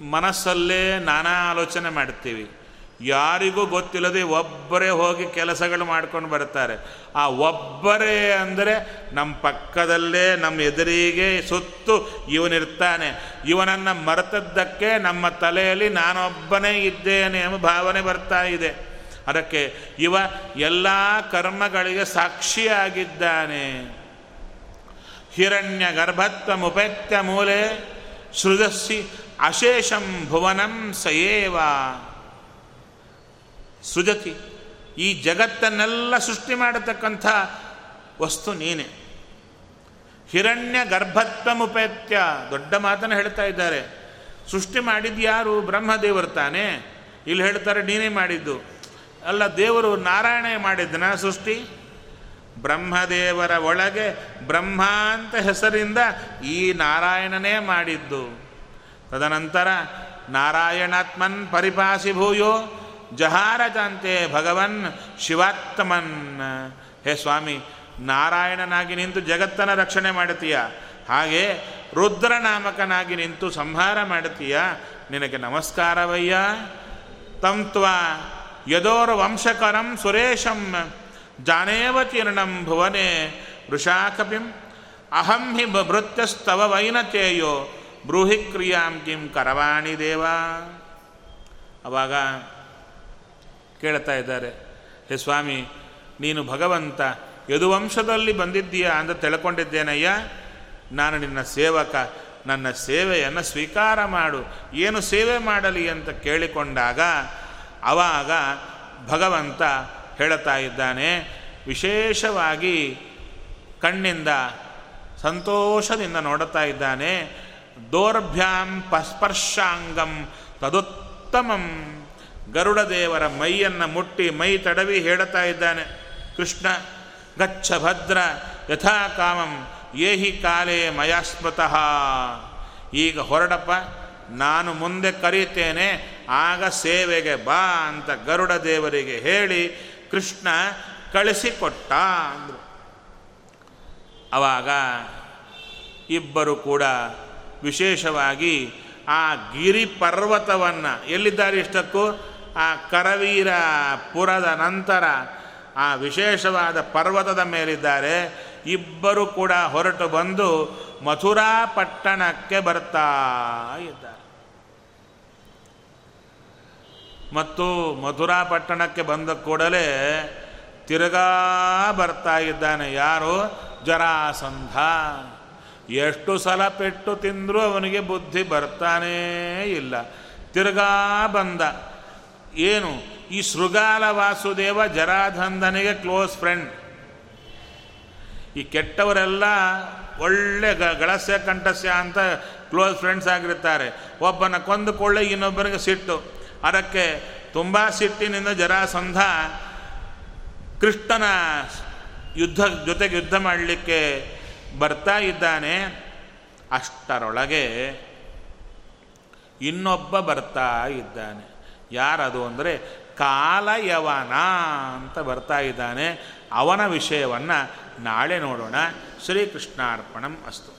ಮನಸ್ಸಲ್ಲೇ ನಾನಾ ಆಲೋಚನೆ ಮಾಡ್ತೀವಿ. ಯಾರಿಗೂ ಗೊತ್ತಿಲ್ಲದೆ ಒಬ್ಬರೇ ಹೋಗಿ ಕೆಲಸಗಳು ಮಾಡ್ಕೊಂಡು ಬರ್ತಾರೆ ಆ ಒಬ್ಬರೇ ಅಂದರೆ ನಮ್ಮ ಪಕ್ಕದಲ್ಲೇ ನಮ್ಮ ಎದುರಿಗೆ ಸುತ್ತು ಇವನಿರ್ತಾನೆ ಇವನನ್ನು ಮರೆತದ್ದಕ್ಕೆ ನಮ್ಮ ತಲೆಯಲ್ಲಿ ನಾನೊಬ್ಬನೇ ಇದ್ದೇನೆ ಎಂಬ ಭಾವನೆ ಬರ್ತಾ ಇದೆ. ಅದಕ್ಕೆ ಇವ ಎಲ್ಲ ಕರ್ಮಗಳಿಗೆ ಸಾಕ್ಷಿಯಾಗಿದ್ದಾನೆ. ಹಿರಣ್ಯ ಗರ್ಭತ್ವ ಮುಪೇತ್ಯ ಮೂಲೆ ಸೃಜಸ್ಸಿ ಅಶೇಷಂ ಭುವನಂ ಸಯೇವ. ಸುಜತಿ, ಈ ಜಗತ್ತನ್ನೆಲ್ಲ ಸೃಷ್ಟಿ ಮಾಡತಕ್ಕಂಥ ವಸ್ತು ನೀನೆ. ಹಿರಣ್ಯ ಗರ್ಭತ್ವ ಮುಪೇತ್ಯ ದೊಡ್ಡ ಮಾತನ್ನು ಹೇಳ್ತಾ ಇದ್ದಾರೆ. ಸೃಷ್ಟಿ ಮಾಡಿದ್ದು ಯಾರು? ಬ್ರಹ್ಮದೇವರು ತಾನೇ. ಇಲ್ಲಿ ಹೇಳ್ತಾರೆ, ನೀನೇ ಮಾಡಿದ್ದು. ಅಲ್ಲ, ದೇವರು ನಾರಾಯಣ ಮಾಡಿದ್ದನ ಸೃಷ್ಟಿ? ಬ್ರಹ್ಮದೇವರ ಒಳಗೆ ಬ್ರಹ್ಮಾಂತ ಹೆಸರಿಂದ ಈ ನಾರಾಯಣನೇ ಮಾಡಿದ್ದು. ತದನಂತರ ನಾರಾಯಣಾತ್ಮನ್ ಪರಿಪಾಸಿ ಭೂಯೋ ಜಹಾರಜಂತೆ ಭಗವನ್ ಶಿವಾತ್ಮನ್. ಹೇ ಸ್ವಾಮಿ, ನಾರಾಯಣನಾಗಿ ನಿಂತು ಜಗತ್ತನ ರಕ್ಷಣೆ ಮಾಡುತ್ತೀಯ? ಹಾಗೆ ರುದ್ರನಾಮಕನಾಗಿ ನಿಂತು ಸಂಹಾರ ಮಾಡುತ್ತೀಯ? ನಿನಗೆ ನಮಸ್ಕಾರವಯ್ಯ. ತಂತ್ವ ಯದೋರ್ ವಂಶಕರಂ ಸುರೇಶಂ ಜಾನೇವ ತೀರ್ಣಂ ಭುವನೆ ವೃಷಾಕಪಿಂ. ಅಹಂ ಹಿ ಭೃತ್ಯಸ್ತವ ವೈನತೇಯೋ. ಬ್ರೂಹಿ ಕ್ರಿಯಾಂ ಕಿಂ ಕರವಾಣಿ ದೇವ. ಅವಾಗ ಕೇಳ್ತಾ ಇದ್ದಾರೆ, ಹೇ ಸ್ವಾಮಿ, ನೀನು ಭಗವಂತ, ಯದುವಂಶದಲ್ಲಿ ಬಂದಿದ್ದೀಯಾ ಅಂತ ತಿಳ್ಕೊಂಡಿದ್ದೇನಯ್ಯ? ನಾನು ನಿನ್ನ ಸೇವಕ, ನನ್ನ ಸೇವೆಯನ್ನು ಸ್ವೀಕಾರ ಮಾಡು, ಏನು ಸೇವೆ ಮಾಡಲಿ ಅಂತ ಕೇಳಿಕೊಂಡಾಗ ಆವಾಗ ಭಗವಂತ ಹೇಳ್ತಾ ಇದ್ದಾನೆ, ವಿಶೇಷವಾಗಿ ಕಣ್ಣಿಂದ ಸಂತೋಷದಿಂದ ನೋಡುತ್ತಾ ಇದ್ದಾನೆ ದೌರ್ಭ್ಯಾಂ ಪಸ್ಪರ್ಶಾಂಗಂ ತದುತ್ತಮಂ. ಗರುಡದೇವರ ಮೈಯನ್ನು ಮುಟ್ಟಿ ಮೈ ತಡವಿ ಹೇಳುತ್ತಾ ಇದ್ದಾನೆ. ಕೃಷ್ಣ, ಗಚ್ಚ ಭದ್ರ, ಯಥಾ ಕಾಮಂ, ಏಹಿ ಕಾಲೇ ಮಯಾಸ್ಮೃತಃ. ಈಗ ಹೊರಡಪ್ಪ, ನಾನು ಮುಂದೆ ಕರೀತೇನೆ ಆಗ ಸೇವೆಗೆ ಬಾ ಅಂತ ಗರುಡ ದೇವರಿಗೆ ಹೇಳಿ ಕೃಷ್ಣ ಕಳಿಸಿಕೊಟ್ಟ ಅಂದರು. ಆವಾಗ ಇಬ್ಬರು ಕೂಡ ವಿಶೇಷವಾಗಿ ಆ ಗಿರಿ ಪರ್ವತವನ್ನು ಎಲ್ಲಿದ್ದಾರೆ ಇಷ್ಟಕ್ಕೂ? ಆ ಕರವೀರ ಪುರದ ನಂತರ ಆ ವಿಶೇಷವಾದ ಪರ್ವತದ ಮೇಲಿದ್ದಾರೆ. ಇಬ್ಬರು ಕೂಡ ಹೊರಟು ಬಂದು ಮಥುರಾ ಪಟ್ಟಣಕ್ಕೆ ಬರ್ತಾ ಇದ್ದಾರೆ. ಮತ್ತು ಮಥುರಾ ಪಟ್ಟಣಕ್ಕೆ ಬಂದ ಕೂಡಲೇ ತಿರುಗಾ ಬರ್ತಾ ಇದ್ದಾನೆ ಯಾರು? ಜರಾಸಂಧ. ಎಷ್ಟು ಸಲ ಪೆಟ್ಟು ತಿಂದರೂ ಅವನಿಗೆ ಬುದ್ಧಿ ಬರ್ತಾನೇ ಇಲ್ಲ. ತಿರುಗಾ ಬಂದ. ಏನು? ಈ ಶೃಗಾಲ ವಾಸುದೇವ ಜರಾಧಂದನಿಗೆ ಕ್ಲೋಸ್ ಫ್ರೆಂಡ್. ಈ ಕೆಟ್ಟವರೆಲ್ಲ ಒಳ್ಳೆ ಗಳಸ್ಯ ಕಂಠಸ್ಯ ಅಂತ ಕ್ಲೋಸ್ ಫ್ರೆಂಡ್ಸ್ ಆಗಿರ್ತಾರೆ. ಒಬ್ಬನ ಕೊಂದುಕೊಳ್ಳೆ ಇನ್ನೊಬ್ಬನಿಗೆ ಸಿಟ್ಟು. ಅದಕ್ಕೆ ತುಂಬ ಸಿಟ್ಟಿನಿಂದ ಜರಾಸಂಧ ಕೃಷ್ಣನ ಯುದ್ಧ ಜೊತೆಗೆ ಯುದ್ಧ ಮಾಡಲಿಕ್ಕೆ ಬರ್ತಾ ಇದ್ದಾನೆ, ಅಷ್ಟರೊಳಗೆ ಇನ್ನೊಬ್ಬ ಬರ್ತಾ ಇದ್ದಾನೆ. ಯಾರದು ಅಂದರೆ, ಕಾಲಯವನ ಅಂತ ಬರ್ತಾ ಇದ್ದಾನೆ. ಅವನ ವಿಷಯವನ್ನು ನಾಳೆ ನೋಡೋಣ. ಶ್ರೀಕೃಷ್ಣಾರ್ಪಣಂ ಅಸ್ತು.